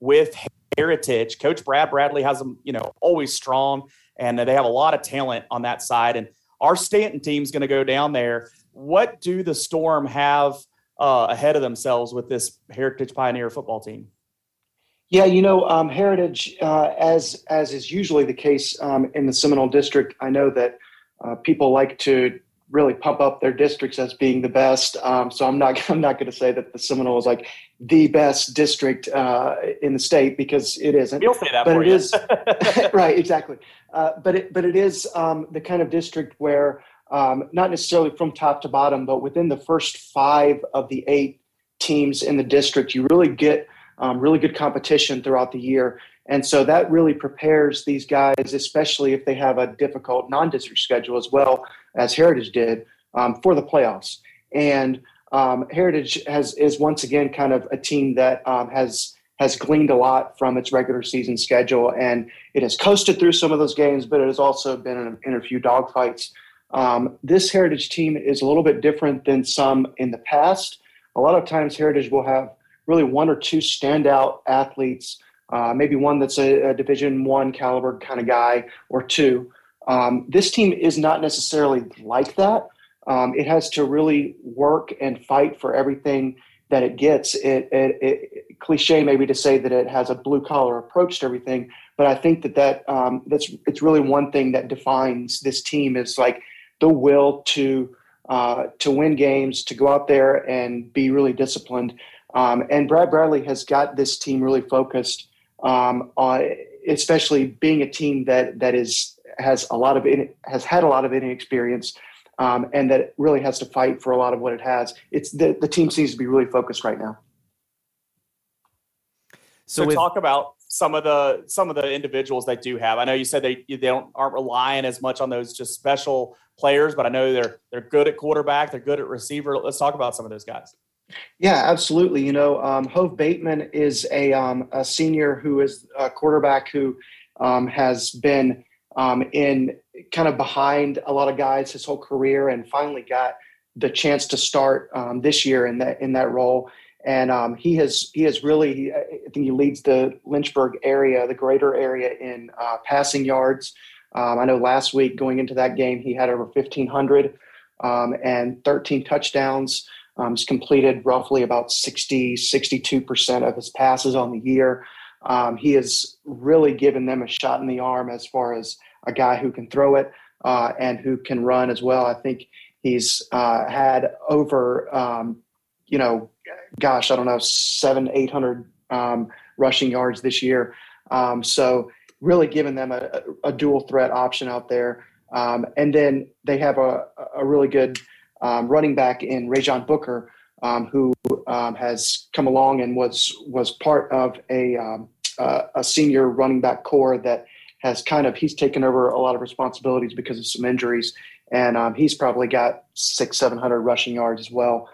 with Heritage. Coach Brad Bradley has them, you know, always strong, and they have a lot of talent on that side. And our Staunton team's going to go down there. What do the Storm have uh, ahead of themselves with this Heritage Pioneer football team? Yeah, you know, um, Heritage, uh, as as is usually the case um, in the Seminole District, I know that uh, people like to really pump up their districts as being the best. Um, so I'm not I'm not going to say that the Seminole is like the best district uh, in the state because it isn't. You'll say that, but it is right, exactly. Uh, but it but it is um, the kind of district where um, not necessarily from top to bottom, but within the first five of the eight teams in the district, you really get um, really good competition throughout the year. And so that really prepares these guys, especially if they have a difficult non district schedule as well as Heritage did, um, for the playoffs. And um, Heritage has is once again kind of a team that um, has has gleaned a lot from its regular season schedule, and it has coasted through some of those games, but it has also been in, in a few dogfights. Um, this Heritage team is a little bit different than some in the past. A lot of times, Heritage will have really one or two standout athletes uh, maybe one that's a, a Division One caliber kind of guy or two. Um, this team is not necessarily like that. Um, it has to really work and fight for everything that it gets. It, it, it, cliche maybe to say that it has a blue collar approach to everything, but I think that that um, that's it's really one thing that defines this team is like the will to uh, to win games, to go out there and be really disciplined. Um, and Brad Bradley has got this team really focused um, uh, especially being a team that that is has a lot of in, has had a lot of inexperience um, and that really has to fight for a lot of what it has. It's the the team seems to be really focused right now. So, so with, talk about some of the some of the individuals they do have. I know you said they they don't aren't relying as much on those just special players, but I know they're they're good at quarterback, they're good at receiver. Let's talk about some of those guys. Yeah, absolutely. You know, um, Hove Bateman is a, um, a senior who is a quarterback who um, has been um, in kind of behind a lot of guys his whole career, and finally got the chance to start um, this year in that in that role and um, he has he has really I think he leads the Lynchburg area, the greater area in uh, passing yards. Um, I know last week going into that game he had over 1,500 um, and 13 touchdowns. Um, he's completed roughly about 60 62 percent of his passes on the year. Um, he has really given them a shot in the arm as far as a guy who can throw it uh, and who can run as well. I think he's uh, had over um, you know gosh, I don't know, seven, 800 um, rushing yards this year. Um, so really giving them a, a, dual threat option out there. Um, and then they have a, a really good um, running back in Rajon Booker, um, who um, has come along and was was part of a uh, a senior running back core that has kind of he's taken over a lot of responsibilities because of some injuries, and he's probably got six, seven hundred rushing yards as well.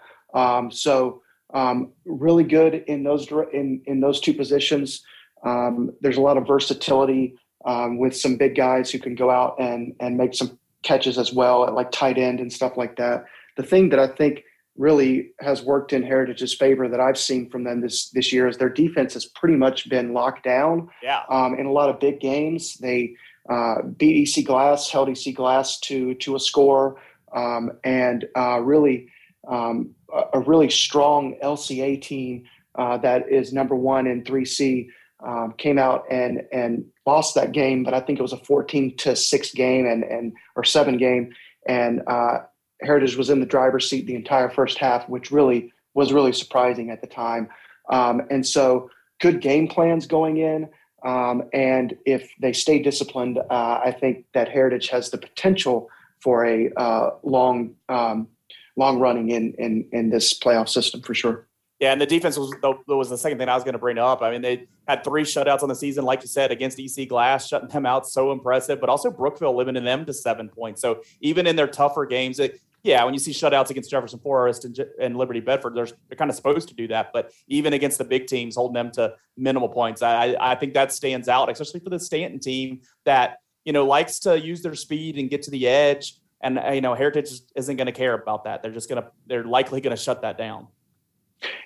so um, really good in those in in those two positions. Um, there's a lot of versatility um, with some big guys who can go out and and make some catches as well at like tight end and stuff like that. The thing that I think really has worked in Heritage's favor that I've seen from them this this year is their defense has pretty much been locked down. Yeah. Um, in a lot of big games, they uh, beat EC Glass, held EC Glass to to a score, um, and uh, really um, a really strong LCA team uh, that is number one in 3C um, came out and and lost that game, but I think it was a 14 to six game and and or seven game, and uh, Heritage was in the driver's seat the entire first half, which really was really surprising at the time. Um, and so, good game plans going in. Um, and if they stay disciplined, uh, I think that Heritage has the potential for a uh, long um, long running in in in this playoff system for sure. Yeah, and the defense was was the second thing I was going to bring up. I mean, they had three shutouts on the season, like you said, against EC Glass, shutting them out, so impressive. But also Brookville limiting them to seven points. So even in their tougher games, it, yeah, when you see shutouts against Jefferson Forest and, and Liberty Bedford, they're, they're kind of supposed to do that. But even against the big teams, holding them to minimal points, I, I think that stands out, especially for the Staunton team that you know likes to use their speed and get to the edge and uh, you know heritage isn't going to care about that. They're just going to they're likely going to shut that down.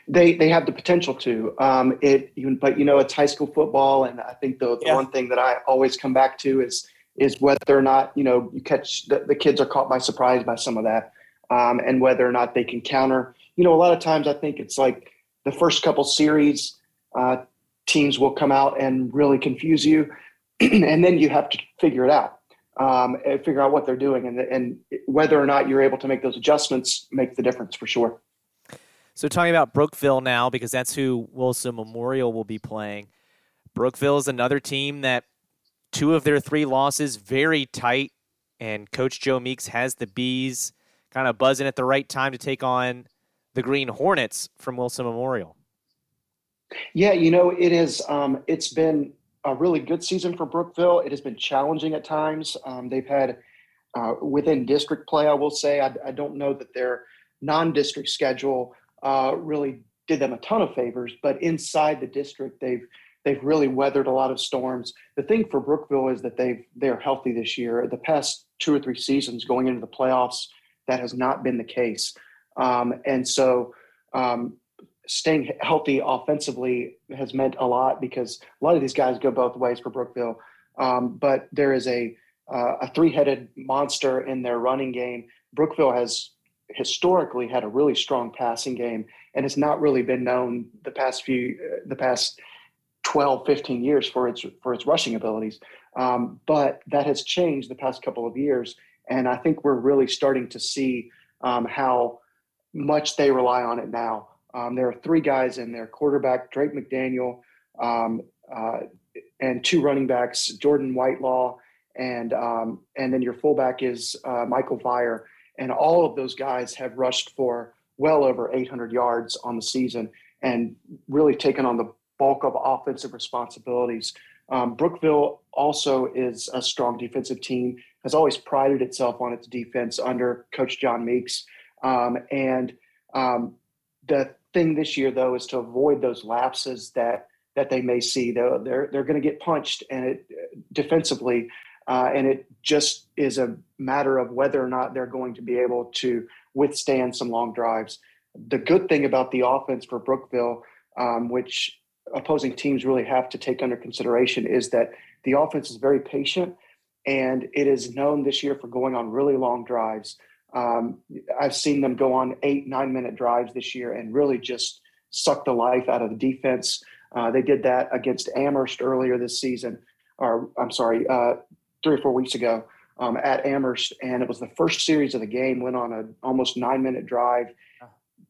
They they have the potential to. Um it even but you know it's high school football and i think the, the yeah. one thing that i always come back to is is whether or not you know you catch the, the kids are caught by surprise by some of that um, and whether or not they can counter. You know a lot of times i think it's like the first couple series uh, teams will come out and really confuse you and then you have to figure it out um, and figure out what they're doing and, and whether or not you're able to make those adjustments make the difference for sure. So talking about Brookville now, because that's who Wilson Memorial will be playing. Brookville is another team that two of their three losses very tight, and Coach Joe Meeks has the bees kind of buzzing at the right time to take on the Green Hornets from Wilson Memorial. Yeah, you know it is. Um, it's been a really good season for Brookville. It has been challenging at times. Um, they've had uh, within district play, I will say. I, I don't know that their non-district schedule uh, really did them a ton of favors, but inside the district, they've they've really weathered a lot of storms. The thing for Brookville is that they've they're healthy this year. The past two or three seasons going into the playoffs, that has not been the case, um, and so um, staying healthy offensively has meant a lot because a lot of these guys go both ways for Brookville. Um, but there is a uh, a three-headed monster in their running game. Brookville has historically had a really strong passing game and has not really been known the past few uh, the past 12 15 years for its for its rushing abilities um, but that has changed the past couple of years and i think we're really starting to see um, how much they rely on it now um, there are three guys in there: quarterback Drake McDaniel, um, uh, and two running backs, Jordan Whitelaw, and um, and then your fullback is uh, Michael Vire. And all of those guys have rushed for well over 800 yards on the season and really taken on the bulk of offensive responsibilities. Um, Brookville also is a strong defensive team, has always prided itself on its defense under Coach John Meeks. Um, and um, the thing this year, though, is to avoid those lapses that that they may see. They're they're, they're going to get punched and it defensively, uh, and it just is a matter of whether or not they're going to be able to withstand some long drives. The good thing about the offense for Brookville, um, which opposing teams really have to take under consideration, is that the offense is very patient, and it is known this year for going on really long drives. Um, I've seen them go on eight, nine minute drives this year and really just suck the life out of the defense. Uh, they did that against Amherst earlier this season, or I'm sorry, uh, three or four weeks ago um, at Amherst, and it was the first series of the game. Went on a almost nine minute drive.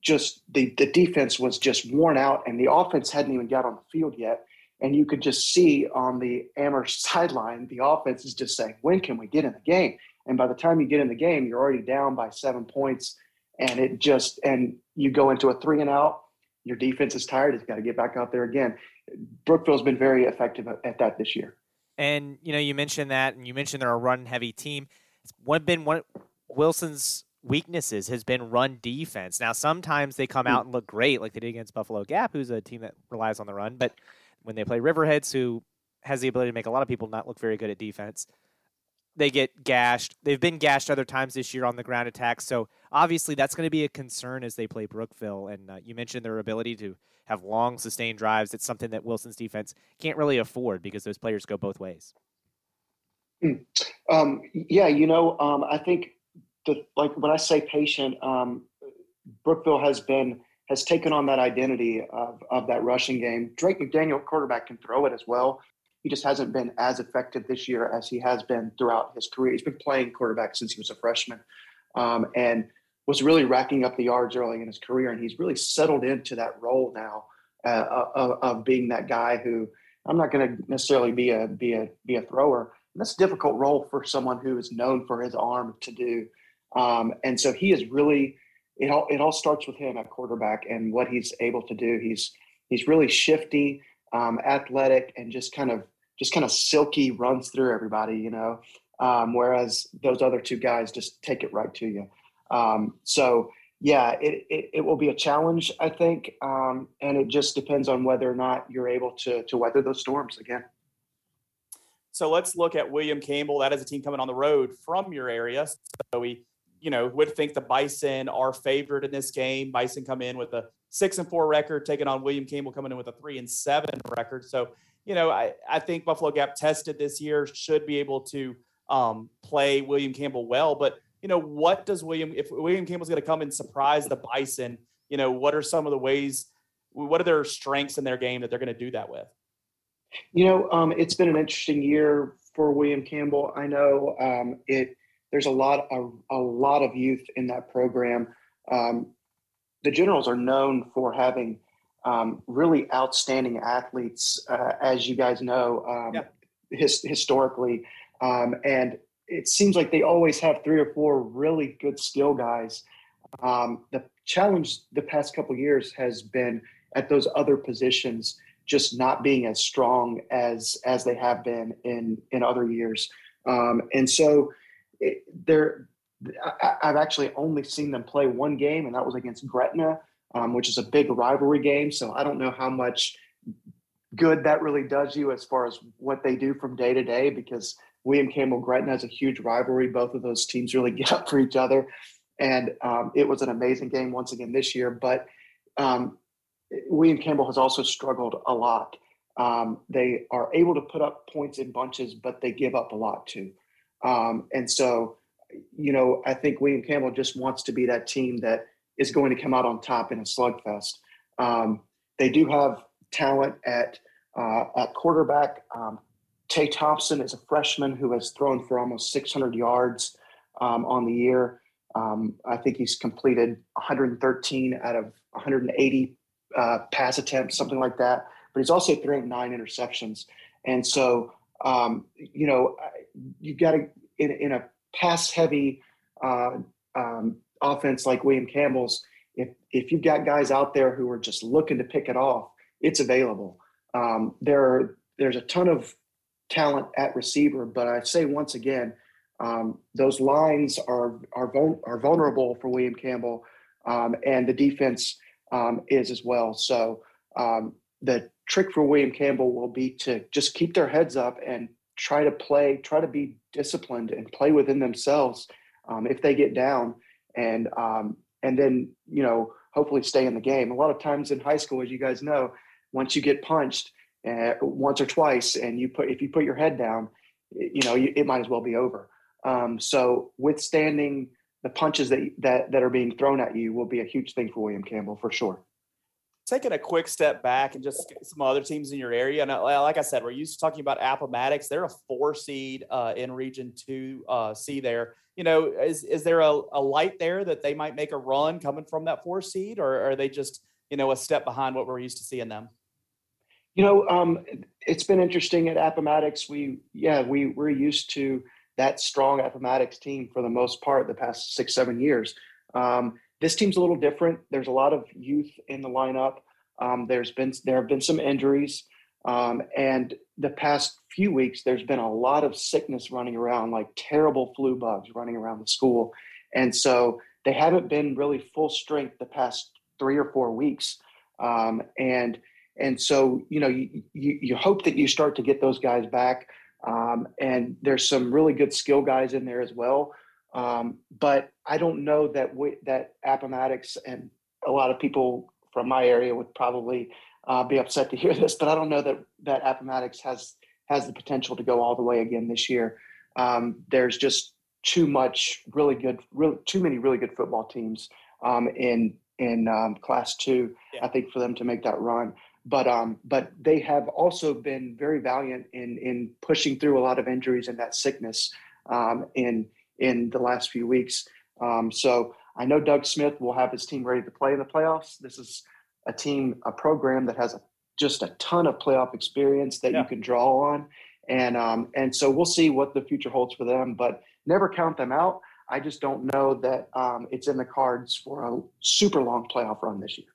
Just the the defense was just worn out, and the offense hadn't even got on the field yet. And you could just see on the Amherst sideline, the offense is just saying, "When can we get in the game?" And by the time you get in the game, you're already down by seven points, and it just and you go into a three and out your defense is tired. It's got to get back out there again. Brookville's been very effective at that this year. And you know, you mentioned that, and you mentioned they're a run-heavy team. It's one been one Wilson's weaknesses has been run defense. Now, sometimes they come hmm. out and look great, like they did against Buffalo Gap, who's a team that relies on the run. But when they play Riverheads, who has the ability to make a lot of people not look very good at defense, they get gashed. They've been gashed other times this year on the ground attacks. So obviously that's going to be a concern as they play Brookville. And uh, you mentioned their ability to have long, sustained drives. It's something that Wilson's defense can't really afford because those players go both ways. Hmm. Um, yeah, you know, um, I think the like when I say patient, um, Brookville has been has taken on that identity of, of that rushing game. Drake McDaniel, quarterback, can throw it as well. He just hasn't been as effective this year as he has been throughout his career. He's been playing quarterback since he was a freshman, um, and was really racking up the yards early in his career. And he's really settled into that role now uh, of, of, being that guy who I'm not going to necessarily be a be a be a thrower. And that's a difficult role for someone who is known for his arm to do. Um, and so he is really it all it all starts with him at quarterback and what he's able to do. He's he's really shifty, um, athletic, and just kind of just kind of silky runs through everybody, you know. Um, whereas those other two guys just take it right to you. Um, so yeah, it, it, it, will be a challenge, I think, um, and it just depends on whether or not you're able to to weather those storms again. So let's look at William Campbell. That is a team coming on the road from your area. So we, you know, would think the Bison are favored in this game. Bison come in with a six and four record, taking on William Campbell coming in with a three and seven record. So you know, I, I think Buffalo Gap tested this year should be able to um, play William Campbell well. But, you know, what does William, if William Campbell's going to come and surprise the Bison, you know, what are some of the ways, what are their strengths in their game that they're going to do that with? You know, um, it's been an interesting year for William Campbell. I know um, it. There's a lot, a, a, lot of youth in that program. Um, the Generals are known for having um, really outstanding athletes, uh, as you guys know, um, yeah. his, historically. Um, and it seems like they always have three or four really good skill guys. Um, the challenge the past couple years has been at those other positions just not being as strong as as they have been in in other years. Um, and so it, they're I, I've actually only seen them play one game, and that was against Gretna um, which is a big rivalry game. So I don't know how much good that really does you as far as what they do from day to day because William Campbell Gretna has a huge rivalry. Both of those teams really get up for each other. And um, it was an amazing game once again this year. But um, William Campbell has also struggled a lot. Um, they are able to put up points in bunches, but they give up a lot too. Um, and so, you know, I think William Campbell just wants to be that team that is going to come out on top in a slugfest. Um, they do have talent at uh, at quarterback. Um, Tay Thompson is a freshman who has thrown for almost 600 yards um, on the year. Um, I think he's completed 113 out of 180 uh, pass attempts, something like that. But he's also thrown nine interceptions. And so, um, you know, you've got to, in, in a pass heavy uh, um, offense like William Campbell's, if if you've got guys out there who are just looking to pick it off, it's available. um, there there's a ton of talent at receiver, but I say once again, um, those lines are are are vulnerable for William Campbell, um, and the defense um, is as well. So um, the trick for William Campbell will be to just keep their heads up and try to play, try to be disciplined and play within themselves um, if they get down, and um, and then you know hopefully stay in the game. A lot of times in high school, as you guys know, once you get punched uh, once or twice, and you put if you put your head down, you know you, it might as well be over. Um, so withstanding the punches that that that are being thrown at you will be a huge thing for William Campbell for sure taking a quick step back and just some other teams in your area. And uh, like I said, we're used to talking about Appomattox. They're a four seed uh, in Region Two uh, C. There, you know, is is there a, a light there that they might make a run coming from that four seed, or are they just you know a step behind what we're used to seeing them? You know, um, it's been interesting at Appomattox. We yeah we we're used to that strong Appomattox team for the most part the past six seven years. Um, this team's a little different. There's a lot of youth in the lineup. Um, there's been there have been some injuries, um, and the past few weeks there's been a lot of sickness running around, like terrible flu bugs running around the school, and so they haven't been really full strength the past three or four weeks, um, and and so you know you, you, you hope that you start to get those guys back, um, and there's some really good skill guys in there as well. Um, but I don't know that we, that Appomattox and a lot of people from my area would probably uh, be upset to hear this, but I don't know that that Appomattox has has the potential to go all the way again this year. Um, there's just too much really good, really, too many really good football teams um, in in um, Class Two. Yeah. I think for them to make that run, but um, but they have also been very valiant in in pushing through a lot of injuries and that sickness um, in the last few weeks. Um, so I know Doug Smith will have his team ready to play in the playoffs. This is a team, a program that has a, just a ton of playoff experience that yeah. you can draw on, and um, and so we'll see what the future holds for them. But never count them out. I just don't know that um, it's in the cards for a super long playoff run this year.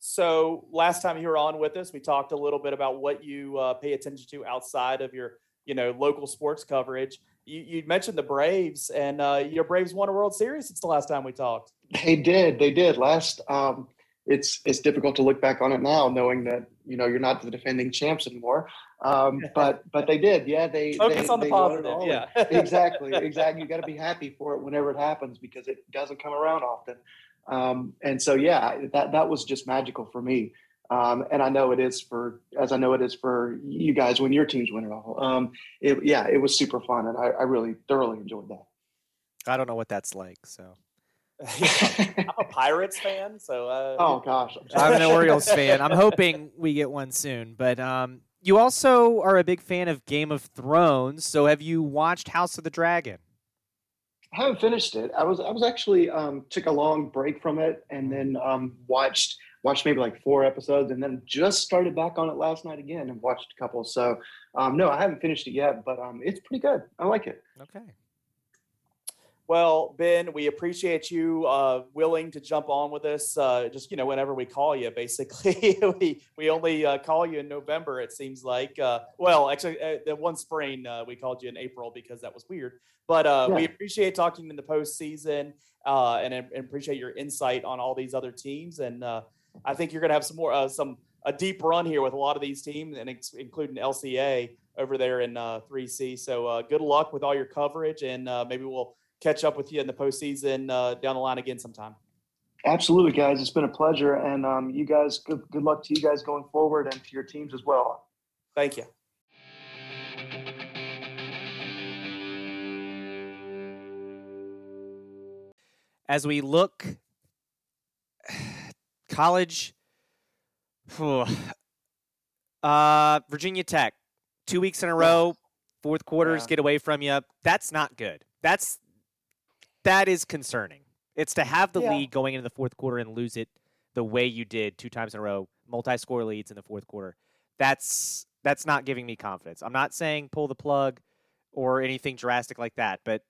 So last time you were on with us, we talked a little bit about what you uh, pay attention to outside of your, you know, local sports coverage you, you mentioned the Braves, and uh, your Braves won a World Series since the last time we talked. They did. They did. Last, um, it's it's difficult to look back on it now, knowing that you know you're not the defending champs anymore. Um, but but they did. Yeah, they focus they, on the positive. Yeah, exactly, exactly. You got to be happy for it whenever it happens because it doesn't come around often. Um, and so yeah, that that was just magical for me. Um, and I know it is for, as I know it is for you guys when your teams win it all. Um, it, yeah, it was super fun, and I, I, really thoroughly enjoyed that. I don't know what that's like, so. I'm a Pirates fan, so. Uh... Oh gosh, I'm, I'm an Orioles fan. I'm hoping we get one soon, but um, you also are a big fan of Game of Thrones. So have you watched House of the Dragon? I haven't finished it. I was I was actually um, took a long break from it and then um, watched watched maybe like four episodes and then just started back on it last night again and watched a couple. So um, no, I haven't finished it yet, but um, it's pretty good. I like it. Okay. Well, Ben, we appreciate you uh, willing to jump on with us. Uh, just you know, whenever we call you, basically, we we only uh, call you in November. It seems like. Uh, well, actually, uh, the one spring uh, we called you in April because that was weird. But yeah. we appreciate talking in the postseason and, and appreciate your insight on all these other teams. And I think you're going to have some more some a deep run here with a lot of these teams, and ex- including LCA over there in 3C. So good luck with all your coverage, and maybe we'll catch up with you in the postseason uh, down the line again sometime. Absolutely, guys. It's been a pleasure, and um, you guys, good good luck to you guys going forward, and to your teams as well. Thank you. As we look, college, uh, Virginia Tech, two weeks in a row, fourth quarters yeah. get away from you. That's not good. That's that is concerning. It's to have the yeah. lead going into the fourth quarter and lose it the way you did two times in a row, multi-score leads in the fourth quarter. That's that's not giving me confidence. I'm not saying pull the plug or anything drastic like that, but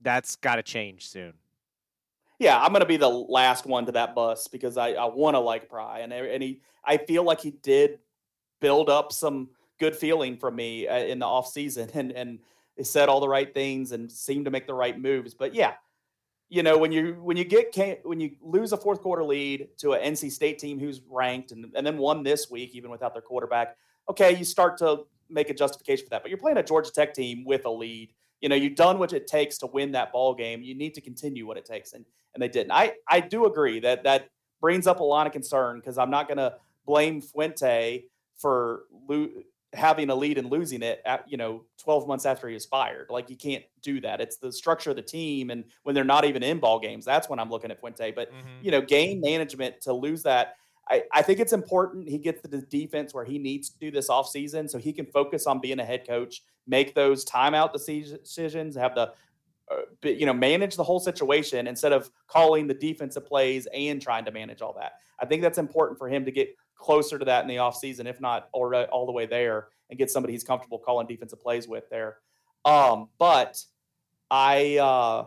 that's got to change soon. Yeah, I'm to be the last one to that bus because I, I want to like Pry and and he I feel like he did build up some good feeling from me uh, in the offseason and and they said all the right things and seemed to make the right moves. But yeah, you know when you when you get when you lose a fourth quarter lead to an NC State team who's ranked and, and then won this week even without their quarterback, okay, you start to make a justification for that. But you're playing a Georgia Tech team with a lead. You know, you've done what it takes to win that ball game. You need to continue what it takes, and and they didn't. I I do agree that that brings up a lot of concern because I'm not going to blame Fuente for lo- having a lead and losing it at, you know 12 months after he was fired like you can't do that it's the structure of the team and when they're not even in ball games that's when i'm looking at fuente but mm-hmm. you know game management to lose that I, I think it's important he gets the defense where he needs to do this offseason so he can focus on being a head coach make those timeout decisions have the uh, you know manage the whole situation instead of calling the defensive plays and trying to manage all that i think that's important for him to get closer to that in the offseason, if not already all the way there, and get somebody he's comfortable calling defensive plays with there. Um, but I uh,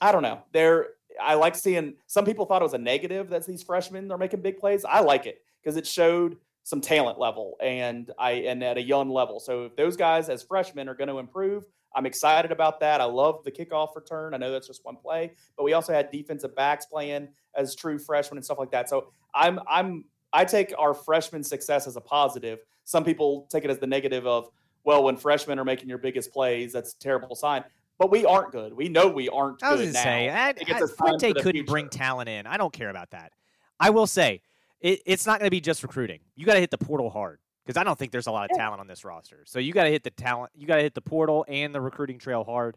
I don't know. There I like seeing some people thought it was a negative that these freshmen are making big plays. I like it because it showed some talent level and I and at a young level. So if those guys as freshmen are going to improve, I'm excited about that. I love the kickoff return. I know that's just one play, but we also had defensive backs playing as true freshmen and stuff like that. So I'm I'm I take our freshman success as a positive. Some people take it as the negative of, well, when freshmen are making your biggest plays, that's a terrible sign. But we aren't good. We know we aren't I was good now. Say, I, Fuente couldn't future. bring talent in. I don't care about that. I will say, it, it's not going to be just recruiting. You got to hit the portal hard because I don't think there's a lot of talent on this roster. So you got to hit the talent. You got to hit the portal and the recruiting trail hard.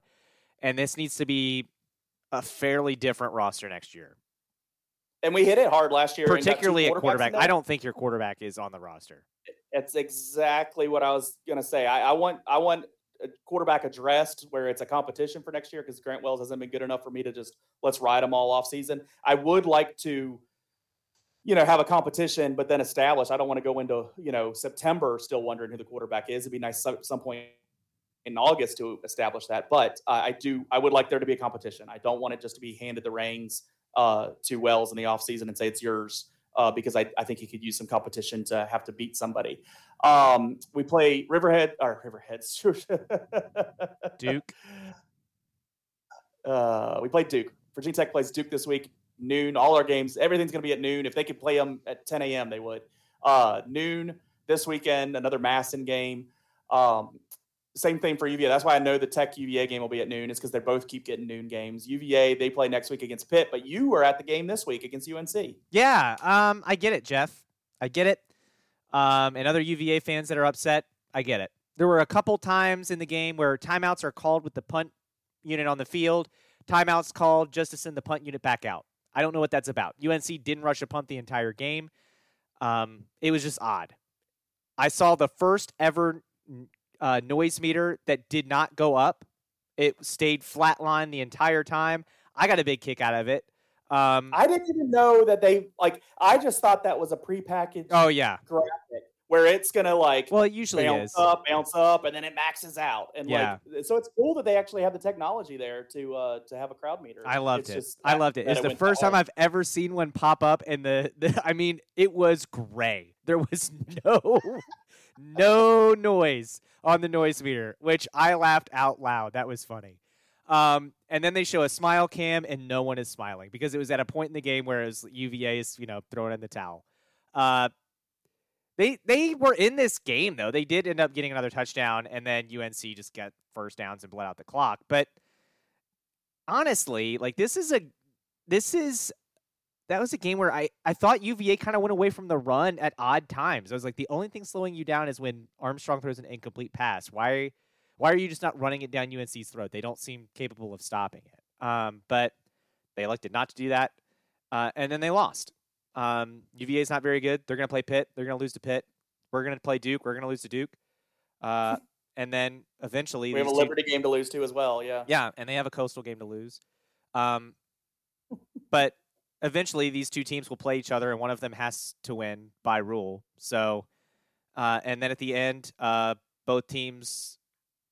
And this needs to be a fairly different roster next year and we hit it hard last year. Particularly at quarterback. I don't think your quarterback is on the roster. That's exactly what I was going to say. I, I, want I want quarterback addressed where it's a competition for next year because Grant Wells hasn't been good enough for me to just let's ride them all off season. I would like to, you know, have a competition, but then establish. I don't want to go into you know September still wondering who the quarterback is. It'd be nice at some point in August to establish that. But uh, I do I would like there to be a competition. I don't want it just to be handed the reins uh, to Wells in the offseason and say it's yours uh, because I, I think he could use some competition to have to beat somebody. Um, we play Riverhead or Riverheads. Duke. Uh, we played Duke. Virginia Tech plays Duke this week noon. All our games, everything's going to be at noon. If they could play them at 10 a.m., they would. Uh, noon this weekend, another MASN game. Um, same thing for UVA. That's why I know the Tech UVA game will be at noon. Is because they both keep getting noon games. UVA they play next week against Pitt, but you were at the game this week against UNC. Yeah, um, I get it, Jeff. I get it. Um, and other UVA fans that are upset, I get it. There were a couple times in the game where timeouts are called with the punt unit on the field. Timeouts called just to send the punt unit back out. I don't know what that's about. UNC didn't rush a punt the entire game. Um, it was just odd. I saw the first ever uh, noise meter that did not go up. It stayed flatline the entire time. I got a big kick out of it. Um, I didn't even know that they like. I just thought that was a prepackaged. Oh yeah, graphic where it's gonna like. Well, it usually bounce is. up, bounce up, and then it maxes out. And yeah. like, so it's cool that they actually have the technology there to uh to have a crowd meter. I loved it's it. I loved it. It's it the first time I've ever seen one pop up, and the, the I mean, it was gray. There was no no noise on the noise meter, which I laughed out loud. That was funny. Um, and then they show a smile cam, and no one is smiling because it was at a point in the game where it was UVA is you know throwing in the towel. Uh, they they were in this game though. They did end up getting another touchdown, and then UNC just got first downs and bled out the clock. But honestly, like this is a this is that was a game where I, I thought UVA kind of went away from the run at odd times. I was like, the only thing slowing you down is when Armstrong throws an incomplete pass. Why why are you just not running it down UNC's throat? They don't seem capable of stopping it. Um, but they elected not to do that, uh, and then they lost. Um, UVA is not very good. They're going to play Pitt. They're going to lose to Pitt. We're going to play Duke. We're going to lose to Duke. Uh, and then eventually we have a Liberty game to lose to as well. Yeah. Yeah, and they have a Coastal game to lose. Um, but eventually these two teams will play each other, and one of them has to win by rule. So, uh, and then at the end, uh, both teams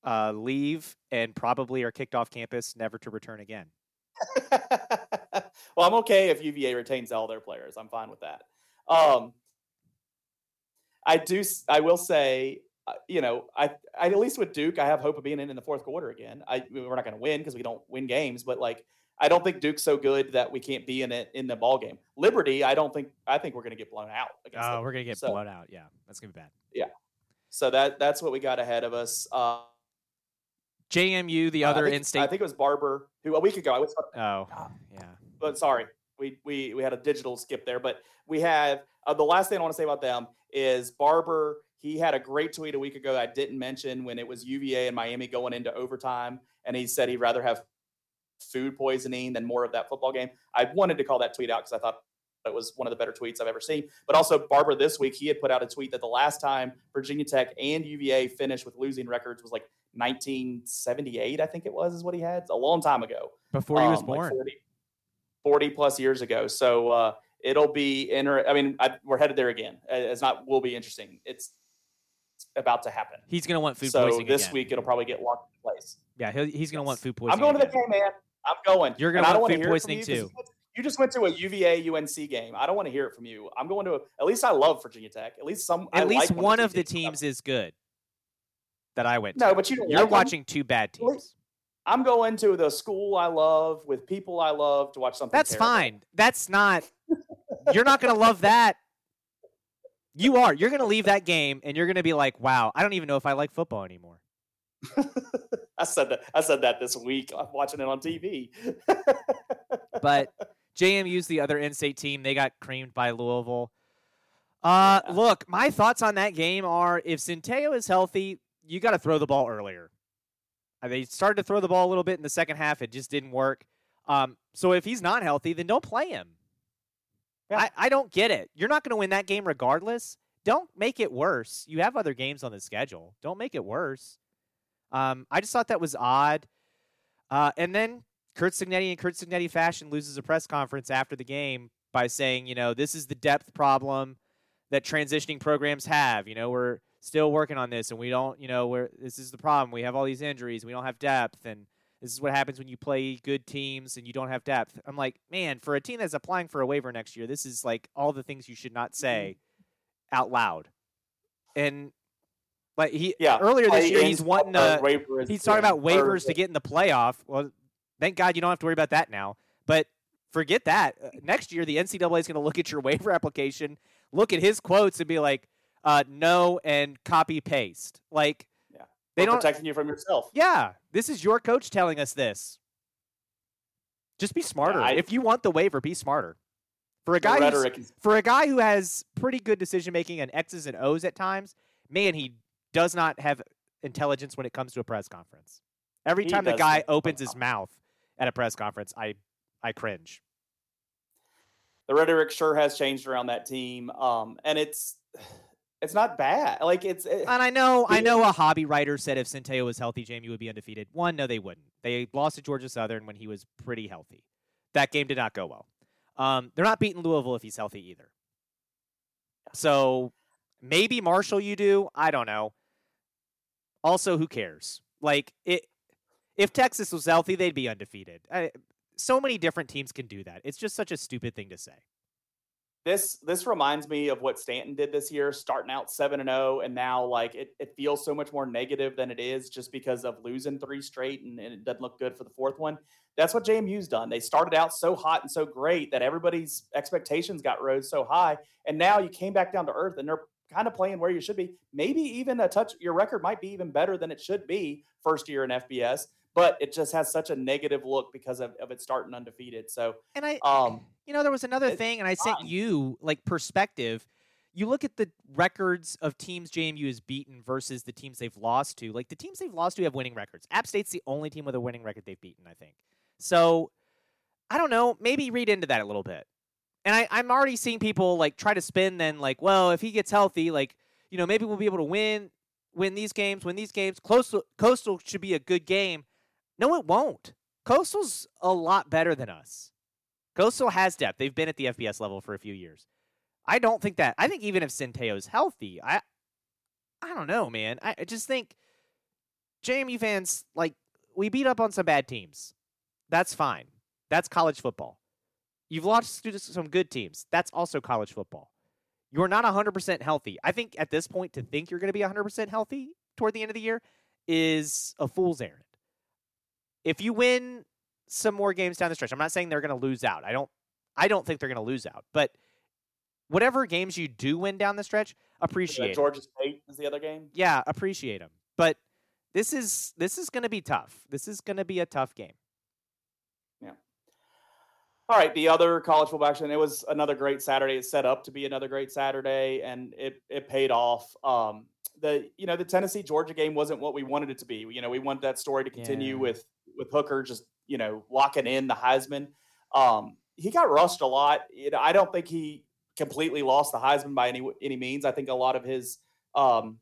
uh, leave and probably are kicked off campus, never to return again. well, I'm okay if UVA retains all their players. I'm fine with that. Um, I do. I will say, uh, you know, I, I at least with Duke, I have hope of being in in the fourth quarter again. I we're not going to win because we don't win games, but like I don't think Duke's so good that we can't be in it in the ball game. Liberty, I don't think. I think we're going to get blown out. Oh, we're going to get so, blown out. Yeah, that's going to be bad. Yeah. So that that's what we got ahead of us. Uh, JMU, the other think, in-state. I think it was Barber who a week ago. I was. Oh, yeah. But sorry, we we we had a digital skip there. But we have uh, the last thing I want to say about them is Barber. He had a great tweet a week ago I didn't mention when it was UVA and Miami going into overtime, and he said he'd rather have food poisoning than more of that football game. I wanted to call that tweet out because I thought it was one of the better tweets I've ever seen. But also, Barber this week, he had put out a tweet that the last time Virginia Tech and UVA finished with losing records was like 1978, I think it was, is what he had a long time ago. Before he was um, born. Like 40, 40, plus years ago. So uh, it'll be, inter- I mean, I, we're headed there again. It's not, will be interesting. It's, about to happen. He's going to want food so poisoning. So this again. week, it'll probably get locked in place. Yeah, he's going to want food poisoning. I'm going again. to the game, man. I'm going. You're going to want food poisoning you too. You just went to a UVA UNC game. I don't want to hear it from you. I'm going to a, at least I love Virginia Tech. At least some. At I least like one of the teams is good that I went. To. No, but you you're like watching them. two bad teams. I'm going to the school I love with people I love to watch something. That's terrible. fine. That's not. you're not going to love that. You are. You're going to leave that game and you're going to be like, "Wow, I don't even know if I like football anymore." I said that. I said that this week. I'm watching it on TV. but JMU's the other in-state team. They got creamed by Louisville. Uh, yeah. look, my thoughts on that game are: if Centeio is healthy, you got to throw the ball earlier. Uh, they started to throw the ball a little bit in the second half. It just didn't work. Um, so if he's not healthy, then don't play him. Yeah. I, I don't get it. You're not going to win that game regardless. Don't make it worse. You have other games on the schedule. Don't make it worse. Um, I just thought that was odd. Uh, and then Curt Cignetti in Curt Cignetti fashion loses a press conference after the game by saying, you know, this is the depth problem that transitioning programs have. You know, we're still working on this, and we don't, you know, we're this is the problem. We have all these injuries. We don't have depth, and this is what happens when you play good teams and you don't have depth. I'm like, man, for a team that's applying for a waiver next year, this is like all the things you should not say out loud. And like he yeah, earlier this year, he's wanting to. He's talking about waivers to get in the playoff. Well, thank God you don't have to worry about that now. But forget that. Uh, next year, the NCAA is going to look at your waiver application, look at his quotes, and be like, uh, "No," and copy paste. Like yeah. they don't protecting you from yourself. Yeah, this is your coach telling us this. Just be smarter. Yeah, I, if you want the waiver, be smarter. For a guy, is, for a guy who has pretty good decision making and X's and O's at times, man, he does not have intelligence when it comes to a press conference. Every time the guy opens his mouth at a press conference, I I cringe. The rhetoric sure has changed around that team, um, and it's it's not bad. Like it's it, and I know I know a hobby writer said if Centeio was healthy, JMU would be undefeated. One, no, they wouldn't. They lost to Georgia Southern when he was pretty healthy. That game did not go well. Um, they're not beating Louisville if he's healthy either. So maybe Marshall, you do. I don't know. Also, who cares? Like it, if Texas was healthy, they'd be undefeated. I, so many different teams can do that. It's just such a stupid thing to say. This this reminds me of what Staunton did this year, starting out seven and zero, oh, and now like it, it feels so much more negative than it is just because of losing three straight, and, and it doesn't look good for the fourth one. That's what JMU's done. They started out so hot and so great that everybody's expectations got rose so high, and now you came back down to earth, and they're kind of playing where you should be. Maybe even a touch, your record might be even better than it should be first year in FBS, but it just has such a negative look because of, of it starting undefeated. So, and I, um, you know, there was another thing, and I sent fine. you like perspective. You look at the records of teams JMU has beaten versus the teams they've lost to. Like the teams they've lost to have winning records. App State's the only team with a winning record they've beaten, I think. So, I don't know. Maybe read into that a little bit and I, I'm already seeing people like try to spin then like, well, if he gets healthy, like, you know, maybe we'll be able to win win these games, win these games. Coastal Coastal should be a good game. No, it won't. Coastal's a lot better than us. Coastal has depth. They've been at the FBS level for a few years. I don't think that. I think even if Centeio's healthy, I I don't know, man. I, I just think JMU fans like we beat up on some bad teams. That's fine. That's college football. You've lost to some good teams. That's also college football. you're not 100% healthy. I think at this point, to think you're going to be 100% healthy toward the end of the year is a fool's errand. If you win some more games down the stretch, I'm not saying they're going to lose out. I don't. I don't think they're going to lose out, but whatever games you do win down the stretch, appreciate. Yeah, Georgia State is the other game. Yeah, appreciate them. But this is this is going to be tough. This is going to be a tough game. All right, the other college football action. It was another great Saturday. It's set up to be another great Saturday, and it it paid off. Um, the you know the Tennessee Georgia game wasn't what we wanted it to be. You know we want that story to continue yeah. with with Hooker just you know locking in the Heisman. Um, he got rushed a lot. You know, I don't think he completely lost the Heisman by any any means. I think a lot of his um,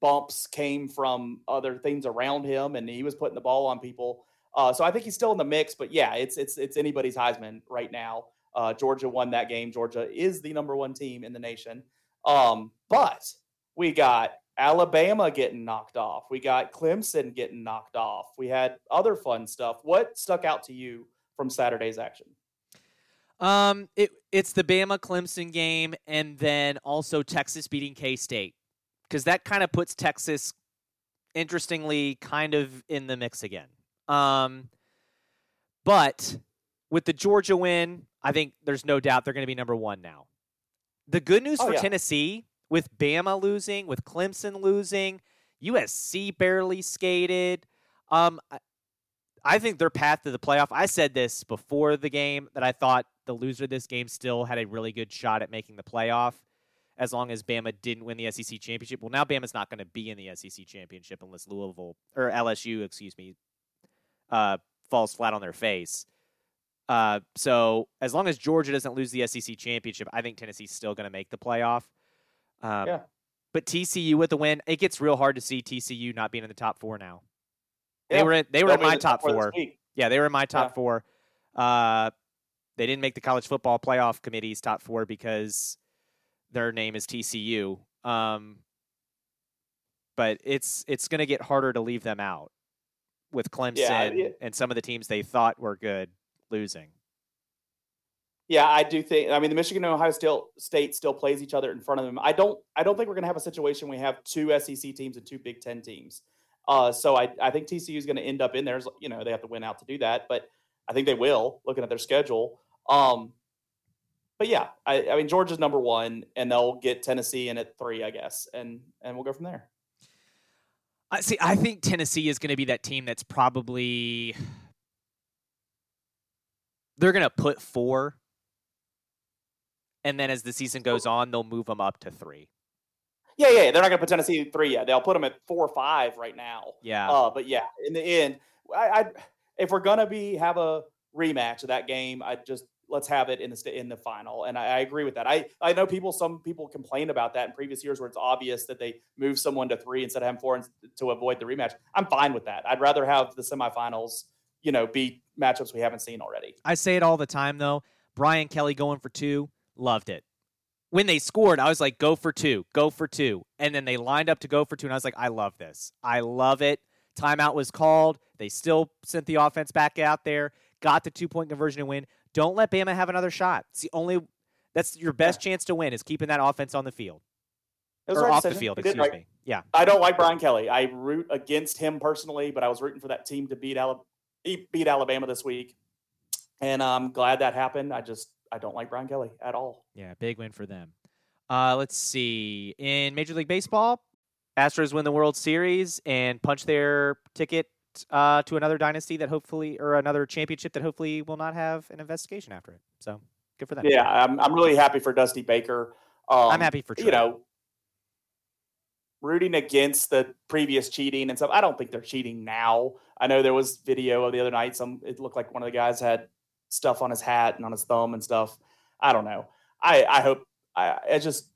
bumps came from other things around him, and he was putting the ball on people. Uh, so I think he's still in the mix. But yeah, it's it's it's anybody's Heisman right now. Uh, Georgia won that game. Georgia is the number one team in the nation. Um, but we got Alabama getting knocked off. We got Clemson getting knocked off. We had other fun stuff. What stuck out to you from Saturday's action? Um, it it's the Bama Clemson game, and then also Texas beating K State, because that kind of puts Texas, interestingly, kind of in the mix again. Um, but with the Georgia win, I think there's no doubt they're going to be number one now. The good news oh, for yeah. Tennessee, with Bama losing, with Clemson losing, USC barely skated. Um, I think their path to the playoff. I said this before the game that I thought the loser of this game still had a really good shot at making the playoff as long as Bama didn't win the SEC championship. Well, now Bama's not going to be in the SEC championship unless Louisville or LSU, excuse me, uh, falls flat on their face. Uh, so as long as Georgia doesn't lose the SEC championship, I think Tennessee's still going to make the playoff. Um, yeah. But TCU with the win, it gets real hard to see TCU not being in the top four now. They were in, they were in my top, top four. Yeah, they were in my top yeah. four. Uh, they didn't make the college football playoff committee's top four because their name is TCU. Um, but it's it's going to get harder to leave them out with Clemson yeah, yeah. and some of the teams they thought were good losing. Yeah, I do think. I mean, the Michigan and Ohio still, State still plays each other in front of them. I don't. I don't think we're going to have a situation we have two SEC teams and two Big Ten teams. Uh, so I, I think TCU is going to end up in there. You know, they have to win out to do that, but I think they will. Looking at their schedule, um, but yeah, I, I mean Georgia's number one, and they'll get Tennessee in at three, I guess, and and we'll go from there. I see. I think Tennessee is going to be that team that's probably they're going to put four, and then as the season goes on, they'll move them up to three. Yeah, yeah, they're not going to put Tennessee three yet. They'll put them at four or five right now. Yeah. Uh, but yeah, in the end, I, I if we're gonna be have a rematch of that game, I just let's have it in the in the final. And I, I, agree with that. I I know people some people complain about that in previous years where it's obvious that they move someone to three instead of having four to avoid the rematch. I'm fine with that. I'd rather have the semifinals, you know, be matchups we haven't seen already. I say it all the time though. Brian Kelly going for two, loved it. When they scored, I was like, go for two, go for two. And then they lined up to go for two, and I was like, I love this. I love it. Timeout was called. They still sent the offense back out there, got the two point conversion and win. Don't let Bama have another shot. It's the only that's your best yeah. chance to win is keeping that offense on the field. Or right off decision. the field, excuse right. me. Yeah. I don't like Brian Kelly. I root against him personally, but I was rooting for that team to beat Alabama, beat Alabama this week. And I'm glad that happened. I just I don't like Brian Kelly at all. Yeah, big win for them. Uh, let's see. In Major League Baseball, Astros win the World Series and punch their ticket uh, to another dynasty that hopefully, or another championship that hopefully will not have an investigation after it. So good for them. Yeah, I'm, I'm really happy for Dusty Baker. Um, I'm happy for Trey. you know rooting against the previous cheating and stuff. I don't think they're cheating now. I know there was video of the other night. Some it looked like one of the guys had stuff on his hat and on his thumb and stuff. I don't know. I I hope I, I just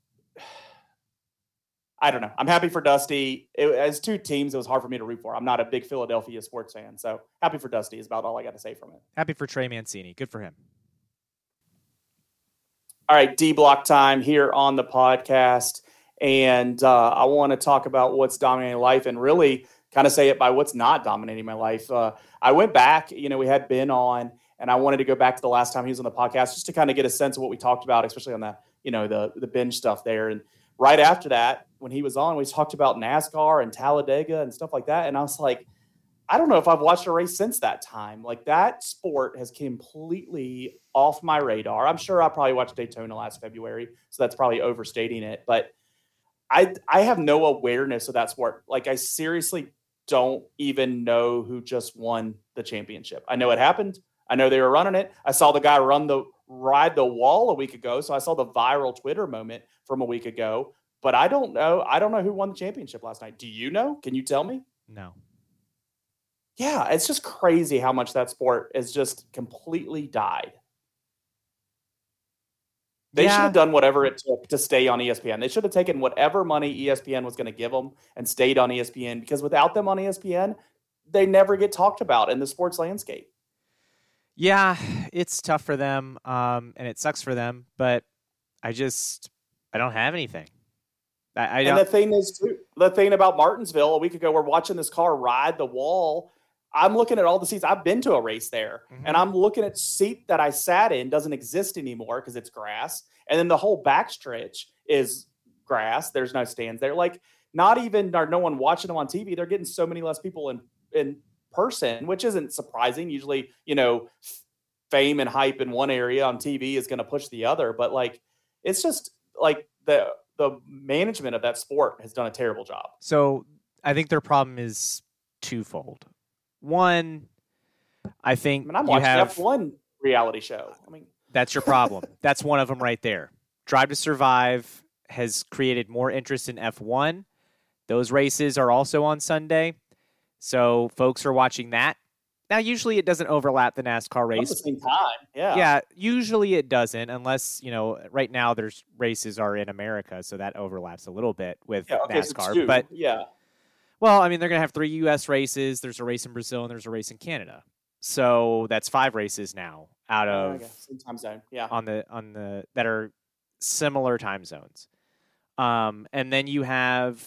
I don't know. I'm happy for Dusty. It, as two teams, it was hard for me to root for. I'm not a big Philadelphia sports fan, so happy for Dusty is about all I got to say from it. Happy for Trey Mancini. Good for him. All right, D block time here on the podcast, and uh, I want to talk about what's dominating life, and really kind of say it by what's not dominating my life. Uh, I went back. You know, we had Ben on, and I wanted to go back to the last time he was on the podcast just to kind of get a sense of what we talked about, especially on the you know the the binge stuff there. And right after that, when he was on, we talked about NASCAR and Talladega and stuff like that. And I was like, I don't know if I've watched a race since that time. Like that sport has completely off my radar. I'm sure I probably watched Daytona last February, so that's probably overstating it. But I I have no awareness of that sport. Like I seriously don't even know who just won the championship. I know it happened. I know they were running it. I saw the guy run the ride the wall a week ago, so I saw the viral Twitter moment from a week ago. But I don't know. I don't know who won the championship last night. Do you know? Can you tell me? No. Yeah, it's just crazy how much that sport has just completely died. They yeah. should have done whatever it took to stay on ESPN. They should have taken whatever money ESPN was going to give them and stayed on ESPN because without them on ESPN, they never get talked about in the sports landscape. Yeah, it's tough for them, um, and it sucks for them. But I just I don't have anything. I, I and the thing is, too, the thing about Martinsville a week ago, we're watching this car ride the wall I'm looking at all the seats. I've been to a race there, mm-hmm. and I'm looking at seat that I sat in doesn't exist anymore because it's grass, and then the whole backstretch is grass. There's no stands there. Like not even are no one watching them on TV. They're getting so many less people in in person, which isn't surprising. Usually, you know, fame and hype in one area on TV is going to push the other, but like it's just like the the management of that sport has done a terrible job. So I think their problem is twofold. One, I think I mean, I'm watching have, F1 reality show. I mean, that's your problem. that's one of them right there. Drive to Survive has created more interest in F1. Those races are also on Sunday. So folks are watching that. Now, usually it doesn't overlap the NASCAR race. At the same time, yeah. Yeah, usually it doesn't, unless, you know, right now there's races are in America, so that overlaps a little bit with yeah, okay, NASCAR. So but yeah. Well, I mean, they're going to have three U.S. races. There's a race in Brazil and there's a race in Canada. So that's five races now out of same time zone. Yeah, on the on the that are similar time zones. Um, and then you have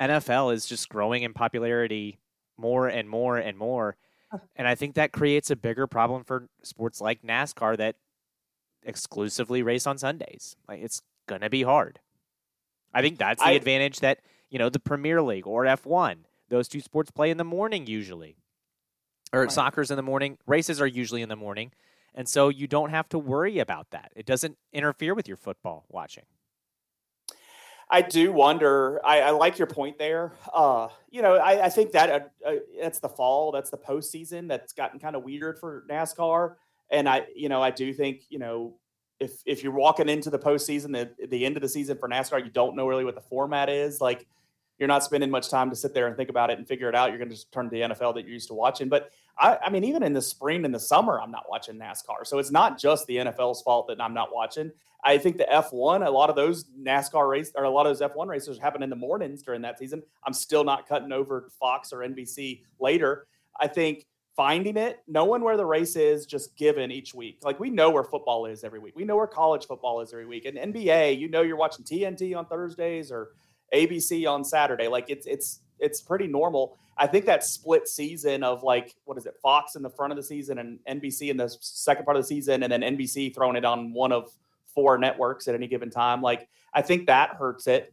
NFL is just growing in popularity more and more and more. And I think that creates a bigger problem for sports like NASCAR that exclusively race on Sundays. Like it's gonna be hard. I think that's the I, advantage that you know, the Premier League or F1. Those two sports play in the morning usually. Or right. soccer's in the morning. Races are usually in the morning. And so you don't have to worry about that. It doesn't interfere with your football watching. I do wonder. I, I like your point there. Uh, you know, I, I think that uh, uh, that's the fall, that's the postseason that's gotten kind of weird for NASCAR. And I, you know, I do think, you know, if if you're walking into the postseason, the the end of the season for NASCAR, you don't know really what the format is. Like you're not spending much time to sit there and think about it and figure it out. You're going to just turn to the NFL that you're used to watching. But I, I mean, even in the spring and the summer, I'm not watching NASCAR. So it's not just the NFL's fault that I'm not watching. I think the F1, a lot of those NASCAR races or a lot of those F1 races happen in the mornings during that season. I'm still not cutting over Fox or NBC later. I think finding it, knowing where the race is, just given each week. Like we know where football is every week. We know where college football is every week. And NBA, you know, you're watching TNT on Thursdays or ABC on Saturday. Like it's it's it's pretty normal. I think that split season of like what is it, Fox in the front of the season and NBC in the second part of the season, and then NBC throwing it on one of four networks at any given time. Like I think that hurts it.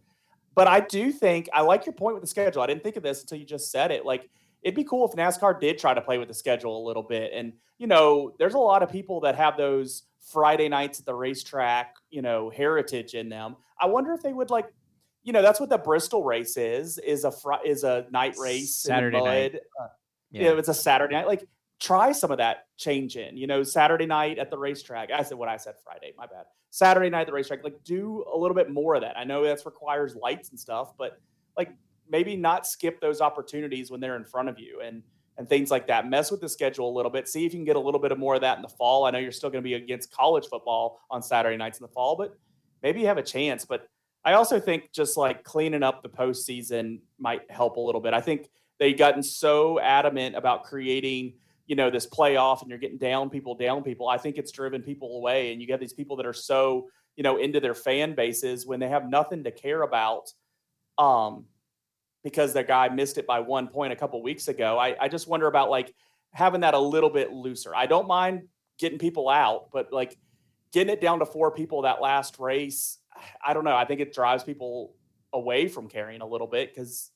But I do think I like your point with the schedule. I didn't think of this until you just said it. Like it'd be cool if NASCAR did try to play with the schedule a little bit. And you know, there's a lot of people that have those Friday nights at the racetrack, you know, heritage in them. I wonder if they would like you know that's what the Bristol race is is a fr- is a night race Saturday night. Uh, yeah. You know, it's a Saturday night. Like try some of that change in. You know, Saturday night at the racetrack. I said what I said Friday. My bad. Saturday night at the racetrack. Like do a little bit more of that. I know that requires lights and stuff, but like maybe not skip those opportunities when they're in front of you and and things like that. Mess with the schedule a little bit. See if you can get a little bit of more of that in the fall. I know you're still going to be against college football on Saturday nights in the fall, but maybe you have a chance. But I also think just like cleaning up the postseason might help a little bit. I think they've gotten so adamant about creating, you know, this playoff and you're getting down people, down people. I think it's driven people away. And you get these people that are so, you know, into their fan bases when they have nothing to care about. Um, because their guy missed it by one point a couple weeks ago. I, I just wonder about like having that a little bit looser. I don't mind getting people out, but like getting it down to four people that last race, I don't know. I think it drives people away from caring a little bit because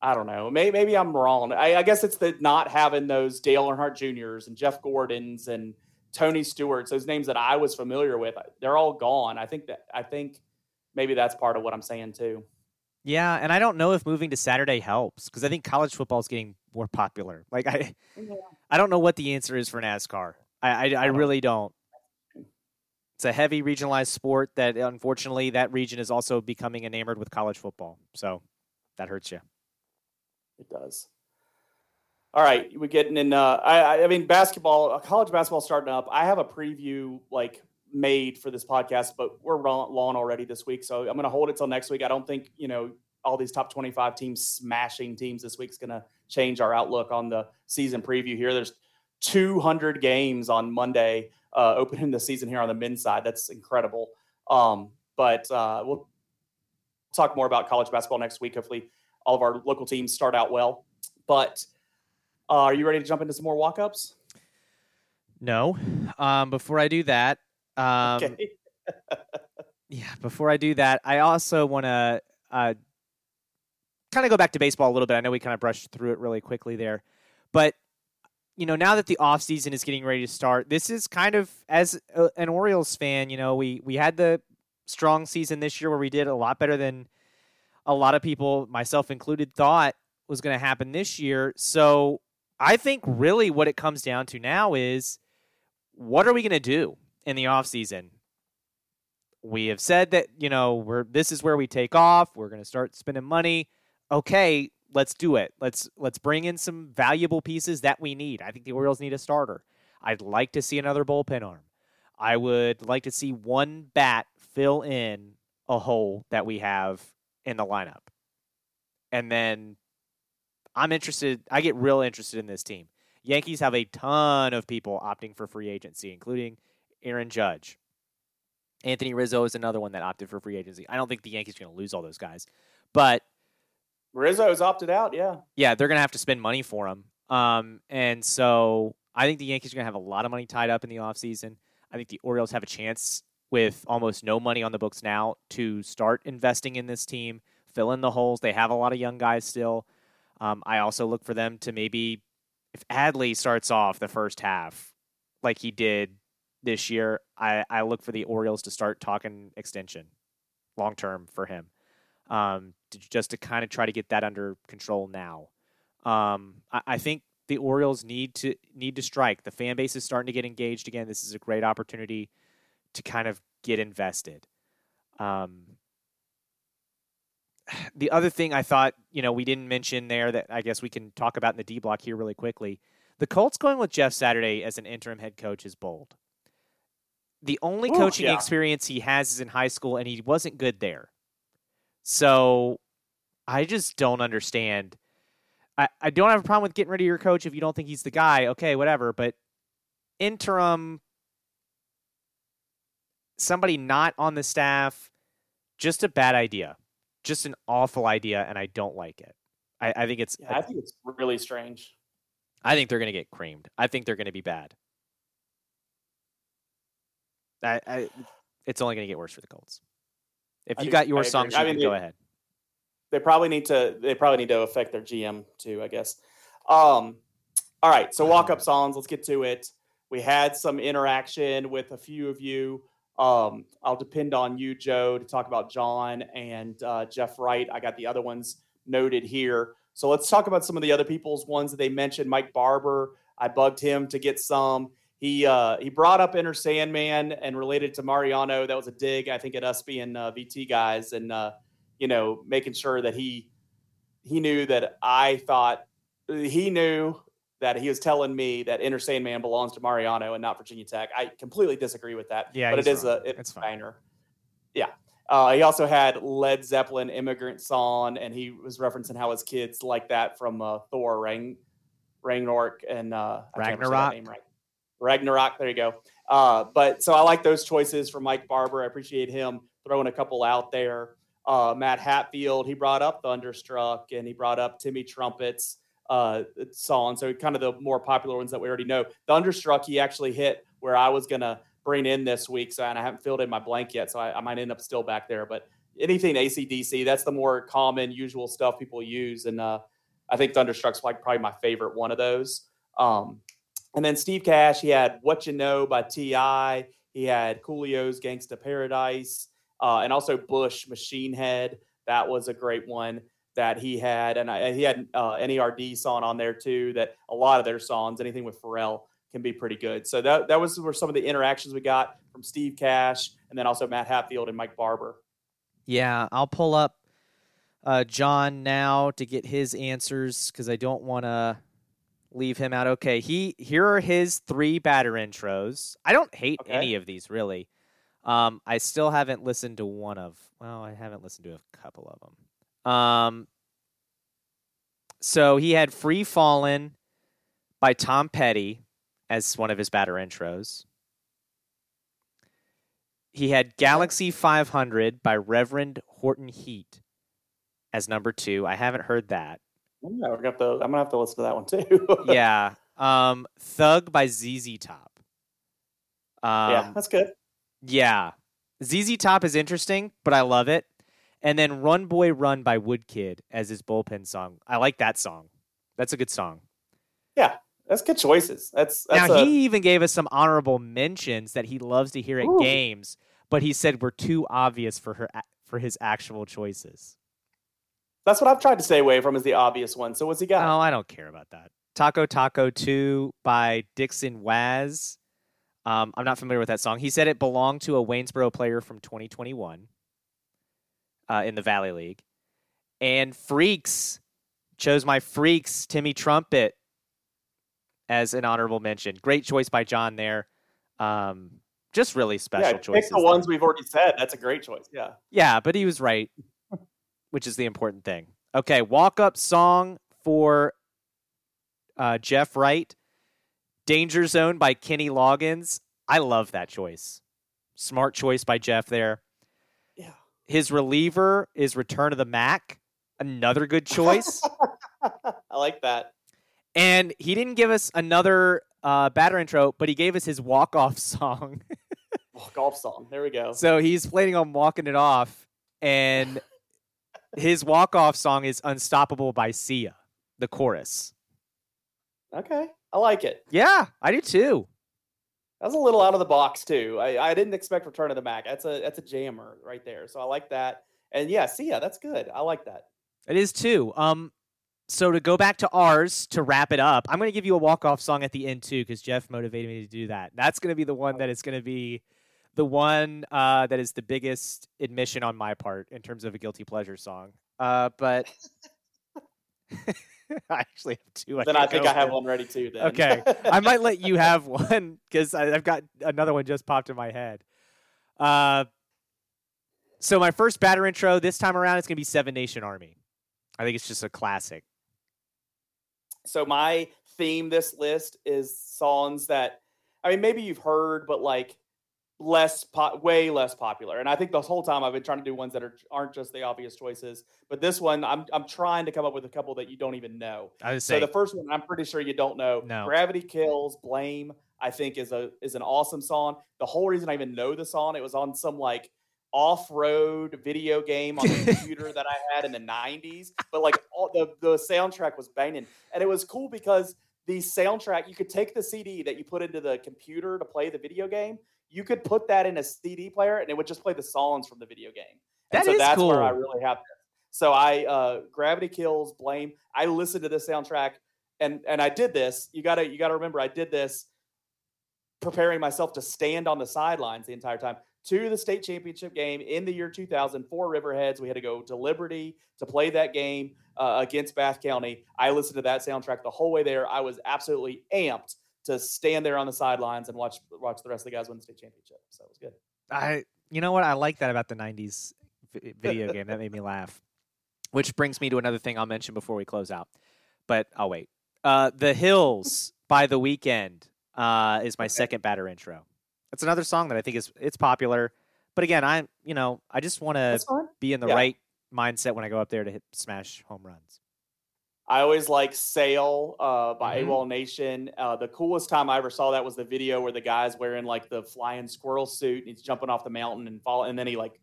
I don't know. Maybe, maybe I'm wrong. I, I, guess it's the not having those Dale Earnhardt Juniors and Jeff Gordons and Tony Stewart's, those names that I was familiar with. They're all gone. I think that I think maybe that's part of what I'm saying too. Yeah, and I don't know if moving to Saturday helps because I think college football is getting more popular. Like I, yeah. I don't know what the answer is for NASCAR. I, I, I really don't. It's a heavy regionalized sport that unfortunately that region is also becoming enamored with college football. So that hurts you. It does. All right, we're getting in. Uh, I, I mean, basketball, uh, college basketball starting up. I have a preview like made for this podcast, but we're long already this week, so I'm going to hold it till next week. I don't think you know all these top 25 teams smashing teams this week is going to change our outlook on the season preview here. There's 200 games on Monday uh, opening the season here on the men's side. That's incredible. Um, but uh, we'll talk more about college basketball next week. Hopefully, all of our local teams start out well. But uh, are you ready to jump into some more walk ups? No. Um, before I do that, um, okay. yeah, before I do that, I also want to uh, kind of go back to baseball a little bit. I know we kind of brushed through it really quickly there, but you know, now that the off season is getting ready to start, this is kind of as a, an Orioles fan, you know, we we had the strong season this year where we did a lot better than a lot of people, myself included, thought was going to happen this year. So I think really what it comes down to now is what are we going to do in the offseason? We have said that, you know, we're this is where we take off. We're going to start spending money. Okay, let's do it. Let's let's bring in some valuable pieces that we need. I think the Orioles need a starter. I'd like to see another bullpen arm. I would like to see one bat fill in a hole that we have in the lineup. And then I'm interested, I get real interested in this team. Yankees have a ton of people opting for free agency, including Aaron Judge. Anthony Rizzo is another one that opted for free agency. I don't think the Yankees are going to lose all those guys, but Rizzo's opted out. Yeah, yeah, they're going to have to spend money for him. Um, and so I think the Yankees are going to have a lot of money tied up in the offseason. I think the Orioles have a chance with almost no money on the books now to start investing in this team, fill in the holes. They have a lot of young guys still. Um, I also look for them to maybe, if Adley starts off the first half like he did this year, I, I look for the Orioles to start talking extension long term for him, um, to, just to kind of try to get that under control now. Um, I, I think the Orioles need to need to strike. The fan base is starting to get engaged again. This is a great opportunity to kind of get invested. Um, the other thing I thought, you know, we didn't mention there that I guess we can talk about in the D block here really quickly. The Colts going with Jeff Saturday as an interim head coach is bold. The only Ooh, coaching yeah. experience he has is in high school, and he wasn't good there. So I just don't understand. I, I don't have a problem with getting rid of your coach if you don't think he's the guy. Okay, whatever. But interim somebody not on the staff, just a bad idea, just an awful idea, and I don't like it. I, I think it's. Yeah, I think it's really strange. I think they're going to get creamed. I think they're going to be bad. I, I it's only going to get worse for the Colts. If you got your song, I mean, go ahead. They probably need to. They probably need to affect their GM too. I guess. Um. All right. So walk up songs. Let's get to it. We had some interaction with a few of you um, I'll depend on you, Joe, to talk about John and uh, Jeff Wright. I got the other ones noted here. So let's talk about some of the other people's ones that they mentioned. Mike Barber, I bugged him to get some. He uh, he brought up Enter Sandman and related to Mariano. That was a dig, I think, at us being uh, VT guys, and uh, you know, making sure that he he knew that I thought he knew that he was telling me that Enter Sandman belongs to Mariano and not Virginia Tech. I completely disagree with that. Yeah, but it is wrong. a it's finer. Yeah. Uh, he also had Led Zeppelin "Immigrant Song," and he was referencing how his kids like that from uh, Thor Rang, Ragnarok and uh, Ragnarok. Name right. Ragnarok. There you go. Uh, but so I like those choices from Mike Barber. I appreciate him throwing a couple out there. Uh, Matt Hatfield, he brought up Thunderstruck and he brought up Timmy Trumpets uh, song. So kind of the more popular ones that we already know. Thunderstruck, he actually hit where I was gonna bring in this week. So and I haven't filled in my blank yet, so I, I might end up still back there. But anything ACDC, that's the more common, usual stuff people use, and uh, I think Thunderstruck's like probably my favorite one of those. Um, and then Steve Cash, he had "What You Know" by T.I. He had Coolio's "Gangsta Paradise," uh, and also Bush "Machine Head." That was a great one that he had, and I, he had uh, NERD song on there too. That a lot of their songs, anything with Pharrell, can be pretty good. So that that was were some of the interactions we got from Steve Cash, and then also Matt Hatfield and Mike Barber. Yeah, I'll pull up uh, John now to get his answers because I don't want to leave him out. Okay, he here are his three batter intros. I don't hate Okay. any of these really. Um, I still haven't listened to one of. Well, I haven't listened to a couple of them. Um, so he had "Free Fallin'" by Tom Petty as one of his batter intros. He had Galaxy 500 by Reverend Horton Heat as number two. I haven't heard that. Yeah, we're gonna have to, I'm gonna have to listen to that one too. yeah. Um, Tush by ZZ Top. Um, yeah, that's good. yeah. ZZ Top is interesting, but I love it. And then Run Boy Run by Woodkid as his bullpen song. I like that song. That's a good song. Yeah, that's good choices. That's, that's now a, he even gave us some honorable mentions that he loves to hear at Ooh. games, but he said were too obvious for her for his actual choices. That's what I've tried to stay away from is the obvious one. So what's he got? Oh, I don't care about that. Taco Taco 2 by Dixon Waz. Um, I'm not familiar with that song. He said it belonged to a Waynesboro player from 2021 uh, in the Valley League. And Freaks chose my Freaks, Timmy Trumpet, as an honorable mention. Great choice by John there. Um, just really special yeah, pick choices. the ones we've already said. That's a great choice. Yeah. Yeah, but he was right, which is the important thing. Okay, walk up song for uh, Jeff Wright, Danger Zone by Kenny Loggins. I love that choice. Smart choice by Jeff there. Yeah. His reliever is Return of the Mack. Another good choice. I like that. and he didn't give us another uh, batter intro, but he gave us his walk off song. Oh, golf song. There we go. So he's planning on walking it off, and his walk off song is "Unstoppable" by Sia, the chorus. Okay. I like it. Yeah, I do too. That's a little out of the box too. I, I didn't expect Return of the Mack. That's a that's a jammer right there. So I like that. And yeah, Sia. That's good. I like that. It is too. Um, so to go back to ours to wrap it up, I'm going to give you a walk off song at the end too because Jeff motivated me to do that. That's going to be the one that is going to be the one uh, that is the biggest admission on my part in terms of a guilty pleasure song. Uh, but I actually have two. then I think I have one ready too. Then. Okay, I might let you have one because I've got another one just popped in my head. Uh, so my first batter intro this time around is going to be Seven Nation Army. I think it's just a classic. so my theme this list is songs that I mean maybe you've heard, but like less po- way less popular. And I think the whole time I've been trying to do ones that are aren't just the obvious choices. But this one I'm I'm trying to come up with a couple that you don't even know. I So the first one I'm pretty sure you don't know. No. Gravity Kills Blame I think is a is an awesome song. The whole reason I even know the song it was on some like off-road video game on the computer that I had in the 90s. But like all the the soundtrack was banging. And it was cool because the soundtrack you could take the CD that you put into the computer to play the video game, you could put that in a CD player and it would just play the songs from the video game. And That so is that's where I really have this. So I uh Gravity Kills, Blame. I listened to this soundtrack and and I did this. You gotta you gotta remember I did this preparing myself to stand on the sidelines the entire time to the state championship game in the year 2000 for Riverheads. We had to go to Liberty to play that game uh, against Bath County. I listened to that soundtrack the whole way there. I was absolutely amped to stand there on the sidelines and watch watch the rest of the guys win the state championship. So it was good. I, you know what? I like that about the '90s video game. That made me laugh. Which brings me to another thing I'll mention before we close out, but I'll wait. Uh, the Hills by The Weeknd uh, is my Okay. second batter intro. It's another song that I think is it's popular, but again, I you know I just want to be in the Yeah. right mindset when I go up there to hit smash home runs. I always like Sail uh, by Mhm. AWOL Nation. Uh, the coolest time I ever saw that was the video where the guy's wearing like the flying squirrel suit and he's jumping off the mountain and fall, and then he like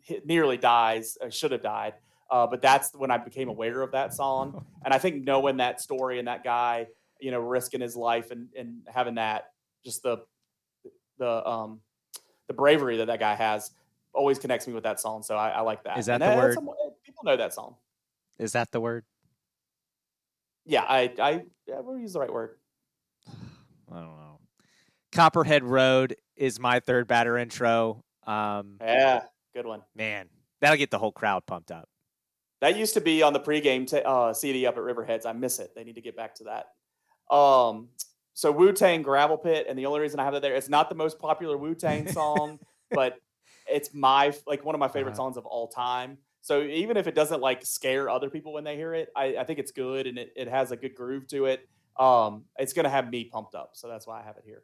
hit, nearly dies, or should have died. Uh, but that's when I became aware of that song, and I think knowing that story and that guy, you know, risking his life and and having that, just the the um the bravery that that guy has, always connects me with that song. So I, I like that. Is that And the that's word? some- people know that song. Is that the word? Yeah, I I yeah, we'll use the right word. I don't know. Copperhead Road is my third batter intro. Um, Yeah, good one. man, that'll get the whole crowd pumped up. That used to be on the pregame t- uh, CD up at Riverheads. I miss it. They need to get back to that. Um, so Wu Tang Gravel Pit, and the only reason I have that there, it's not the most popular Wu Tang song, but it's my like one of my favorite Uh-huh. songs of all time. So even if it doesn't like scare other people when they hear it, I, I think it's good and it, it has a good groove to it. Um, it's gonna have me pumped up, so that's why I have it here.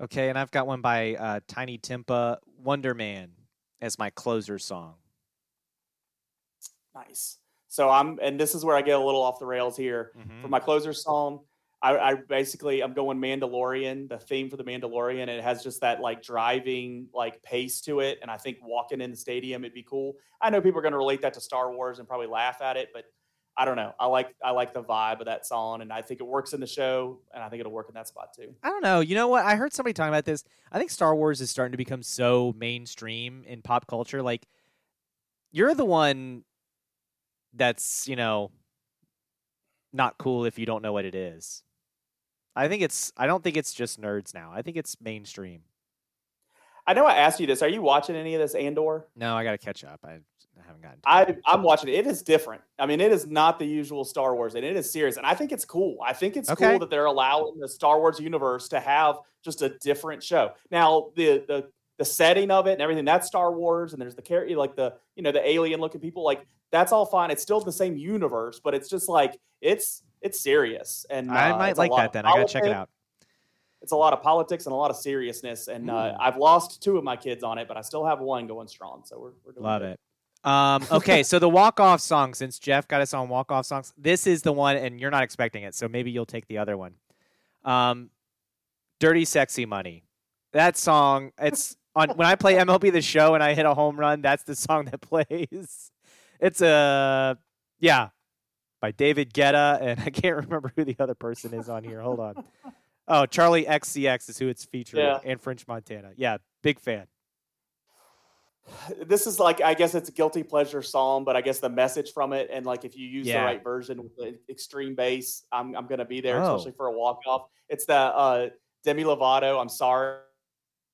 Okay, and I've got one by uh, Tinie Tempah, Wonder Man, as my closer song. Nice. So I'm, and this is where I get a little off the rails here. Mm-hmm. for my closer song I, I basically i'm going mandalorian the theme for the mandalorian it has just that like driving like pace to it and i think walking in the stadium it'd be cool i know people are going to relate that to star wars and probably laugh at it but i don't know i like i like the vibe of that song and i think it works in the show and i think it'll work in that spot too I don't know. You know what? I heard somebody talking about this. I think Star Wars is starting to become so mainstream in pop culture. Like, you're the one that's, you know, not cool if you don't know what it is. I think it's, I don't think it's just nerds now. I think it's mainstream. i know i asked you this are you watching any of this andor No, I got to catch up. I, haven't gotten I I'm watching it. It is different. I mean, it is not the usual Star Wars, and it is serious. And I think it's cool. I think it's Okay. cool that they're allowing the Star Wars universe to have just a different show. Now, the the the setting of it and everything that's Star Wars, and there's the character like the you know the alien looking people like that's all fine. It's still the same universe, but it's just like it's it's serious. And I uh, might like that then. I got to check it out. It's a lot of politics and a lot of seriousness. And uh, I've lost two of my kids on it, but I still have one going strong. So we're, we're doing Love good. it. Um, okay, so the walk off song, since Jeff got us on walk off songs, this is the one, and you're not expecting it, so maybe you'll take the other one. Um, Dirty Sexy Money. That song, it's on when I play MLB the show and I hit a home run, that's the song that plays. It's a, yeah, by David Guetta, and I can't remember who the other person is on here. Hold on. Oh, Charli XCX is who it's featuring, Yeah. and French Montana. Yeah, big fan. this is like I guess it's a guilty pleasure song, but I guess the message from it and like if you use Yeah. the right version with the extreme bass, I'm I'm gonna be there, Oh. especially for a walk off. It's the uh, Demi Lovato. I'm sorry,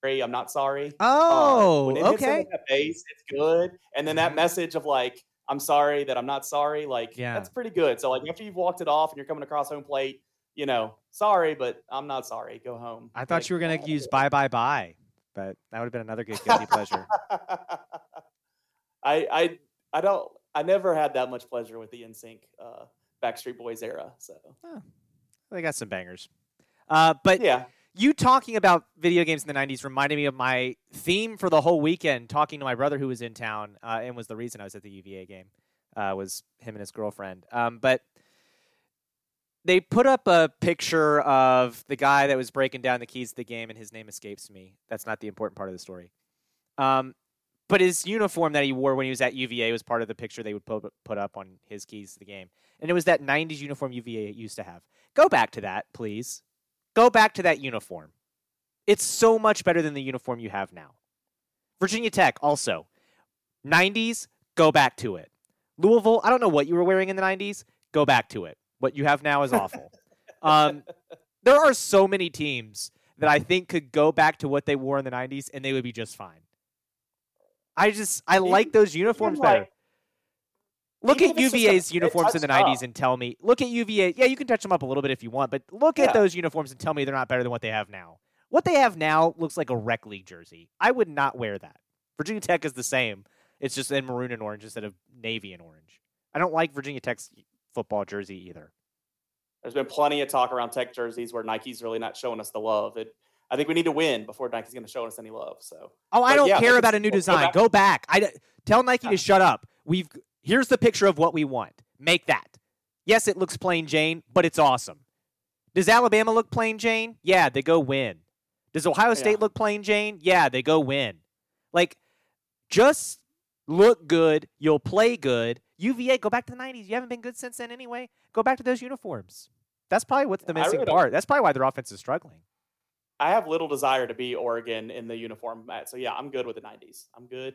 I'm not sorry. Uh, Oh, when it hits in okay. with that bass, it's good. And then that Mhm. message of like I'm sorry that I'm not sorry, like Yeah. that's pretty good. So like after you've walked it off and you're coming across home plate, you know, sorry, but I'm not sorry. Go home. I thought Like, you were gonna oh. use "Bye Bye Bye," but that would have been another good guilty pleasure. I I I don't I never had that much pleasure with the NSYNC uh Backstreet Boys era. So They got some bangers. Uh, but yeah. You talking about video games in the '90s reminded me of my theme for the whole weekend. Talking to my brother who was in town uh, and was the reason I was at the UVA game. Uh, was him and his girlfriend. Um, but they put up a picture of the guy that was breaking down the keys to the game, and his name escapes me. That's not the important part of the story. Um, but his uniform that he wore when he was at UVA was part of the picture they would put, put up on his keys to the game. And it was that 90s uniform UVA used to have. Go back to that, please. Go back to that uniform. It's so much better than the uniform you have now. Virginia Tech, also. 90s, go back to it. Louisville, I don't know what you were wearing in the 90s. Go back to it. What you have now is awful. um, there are so many teams that I think could go back to what they wore in the 90s and they would be just fine. I just, I like those uniforms even, better. like, Look even at just a UVA's uniforms in the 90s up. and tell me, look at UVA. Yeah, you can touch them up a little bit if you want, but look at those uniforms and tell me they're not better than what they have now. What they have now looks like a rec league jersey. I would not wear that. Virginia Tech is the same. It's just in maroon and orange instead of navy and orange. I don't like Virginia Tech's football jersey either. There's been plenty of talk around tech jerseys where Nike's really not showing us the love. It, I think we need to win before Nike's going to show us any love. So Oh, I But don't yeah, care about a new go design. back- Go back. I tell Nike to shut up. We've here's the picture of what we want. Make that. Yes, it looks plain Jane, but it's awesome. Does Alabama look plain Jane? Yeah, they go win. Does Ohio State Yeah. look plain Jane? Yeah, they go win. Like, just look good. You'll play good. UVA, go back to the 90s. You haven't been good since then anyway. Go back to those uniforms. That's probably what's the missing really part. That's probably why their offense is struggling. I have little desire to be Oregon in the uniform, Matt. So yeah, I'm good with the '90s. I'm good.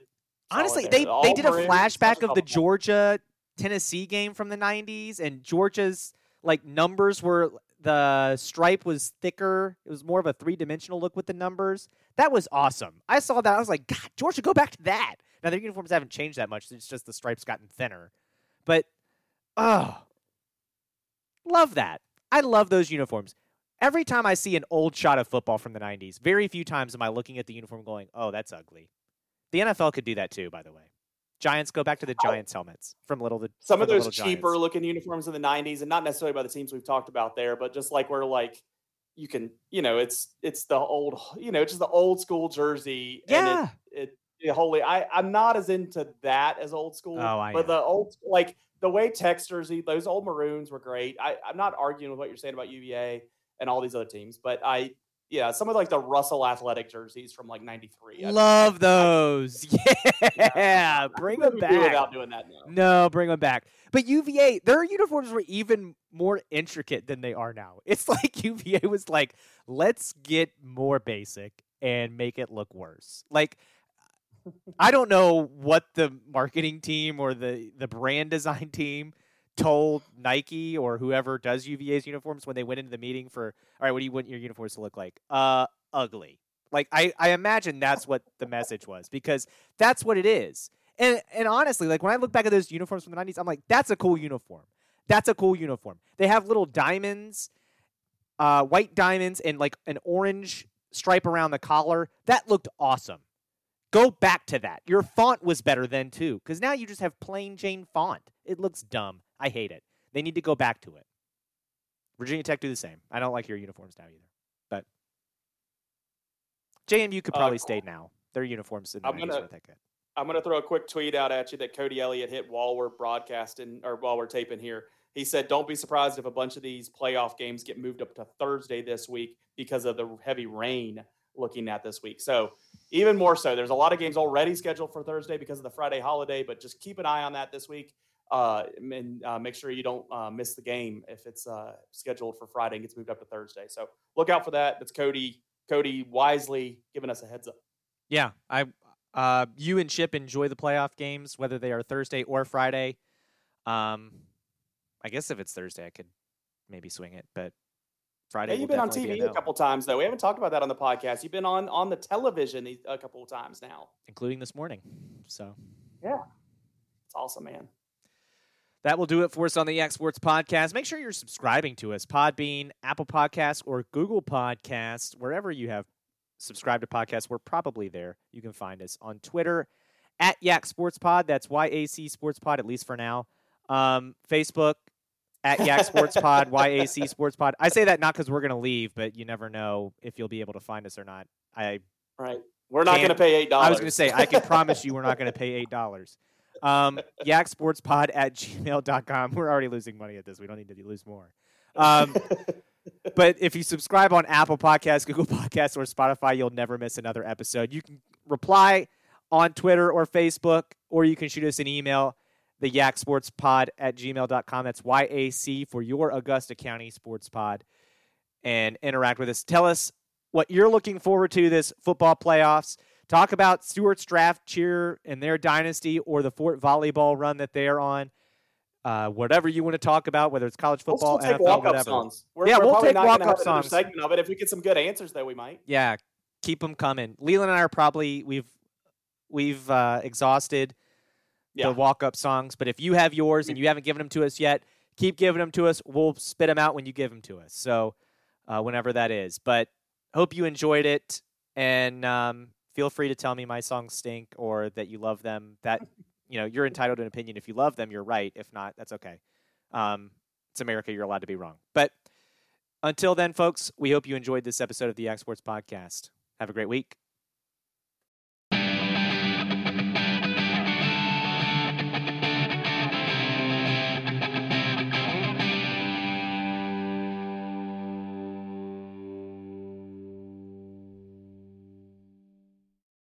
Honestly, they, they did a flashback of the Georgia Tennessee game from the 90s, and Georgia's like numbers were the stripe was thicker. It was more of a three dimensional look with the numbers. That was awesome. I saw that. I was like, God, Georgia, go back to that. Now their uniforms haven't changed that much. It's just the stripes gotten thinner. But oh, love that. I love those uniforms. Every time I see an old shot of football from the 90s, very few times am I looking at the uniform going, oh, that's ugly. The NFL could do that too, by the way. Giants go back to the Giants helmets from little the some of those cheaper Giants. looking uniforms in the 90s and not necessarily by the teams we've talked about there but just like we're like you can you know it's it's the old you know just the old school jersey Yeah. and it, it, it wholly i i'm not as into that as old school Oh, I but am. the old like the way tex jersey those old maroons were great i i'm not arguing with what you're saying about uva and all these other teams but i yeah some of like the russell athletic jerseys from like 93 I- Love those. Yeah, bring them couldn't do back. without doing that now No, bring them back. But UVA, their uniforms were even more intricate than they are now. It's like UVA was like, let's get more basic and make it look worse. Like, I don't know what the marketing team or the, the brand design team told Nike or whoever does UVA's uniforms when they went into the meeting for, all right, what do you want your uniforms to look like? Uh, ugly. Like, I, I imagine that's what the message was because that's what it is. And and honestly, like when I look back at those uniforms from the '90s, I'm like, that's a cool uniform. That's a cool uniform. They have little diamonds, uh, white diamonds, and like an orange stripe around the collar. That looked awesome. Go back to that. Your font was better then too, because now you just have plain Jane font. It looks dumb. I hate it. They need to go back to it. Virginia Tech do the same. I don't like your uniforms now either. But JMU could Uh, probably cool. stay now. Their uniforms in the I'm 90s gonna- weren't that good. I'm going to throw a quick tweet out at you that Cody Elliott hit while we're broadcasting or while we're taping here. He said, Don't be surprised if a bunch of these playoff games get moved up to Thursday this week because of the heavy rain looking at this week. So, even more so, there's a lot of games already scheduled for Thursday because of the Friday holiday, but just keep an eye on that this week. Uh, and uh, make sure you don't uh, miss the game if it's uh, scheduled for Friday and gets moved up to Thursday. So look out for that. That's Cody. Cody wisely giving us a heads up. Yeah, I uh, you and Chip enjoy the playoff games, whether they are Thursday or Friday. Um, I guess if it's Thursday, I could maybe swing it, but Friday. Yeah, you've been on TV be a couple times though. We haven't talked about that on the podcast. You've been on on the television a couple of times now. including this morning. So yeah, It's awesome, man. that will do it for us on the YAC Sports Podcast. Make sure you're subscribing to us: Podbean, Apple Podcasts, or Google Podcasts, wherever you have subscribed to podcasts. We're probably there. You can find us on Twitter at YAC Sports Pod. That's YAC Sports Pod, at least for now. Um, Facebook at YAC Sports Pod, YAC Sports Pod. I say that not because we're going to leave, but you never know if you'll be able to find us or not. I Right. We're not going to pay eight dollars. I was going to say, I can promise you we're not going to pay $8. Um, YAC Sports Pod at gmail.com. We're already losing money at this. We don't need to lose more. Um, but if you subscribe on Apple Podcasts, Google Podcasts, or Spotify, you'll never miss another episode. You can reply on Twitter or Facebook, or you can shoot us an email, the YAC Sports Pod at gmail.com. That's Y-A-C for your Augusta County Sports Pod, and interact with us. Tell us what you're looking forward to this football playoffs. Talk about Stuarts Draft cheer and their dynasty or the Fort volleyball run that they're on. Uh, whatever you want to talk about, whether it's college football, We'll football, still take NFL, whatever. songs. We're, Yeah, we're we'll probably take not gonna have walk-up songs. segment of it. If we get some good answers, though, we might. Yeah, keep them coming. Leland and I are probably we've we've uh, exhausted Yeah. the walk up songs, but if you have yours and you haven't given them to us yet, keep giving them to us. We'll spit them out when you give them to us. So uh, whenever that is. But hope you enjoyed it, and um, feel free to tell me my songs stink or that you love them. That you know you're entitled to an opinion. If you love them, you're right. If not, that's okay. Um, it's America. You're allowed to be wrong. But until then, folks, we hope you enjoyed this episode of the YAC Sports Podcast. Have a great week.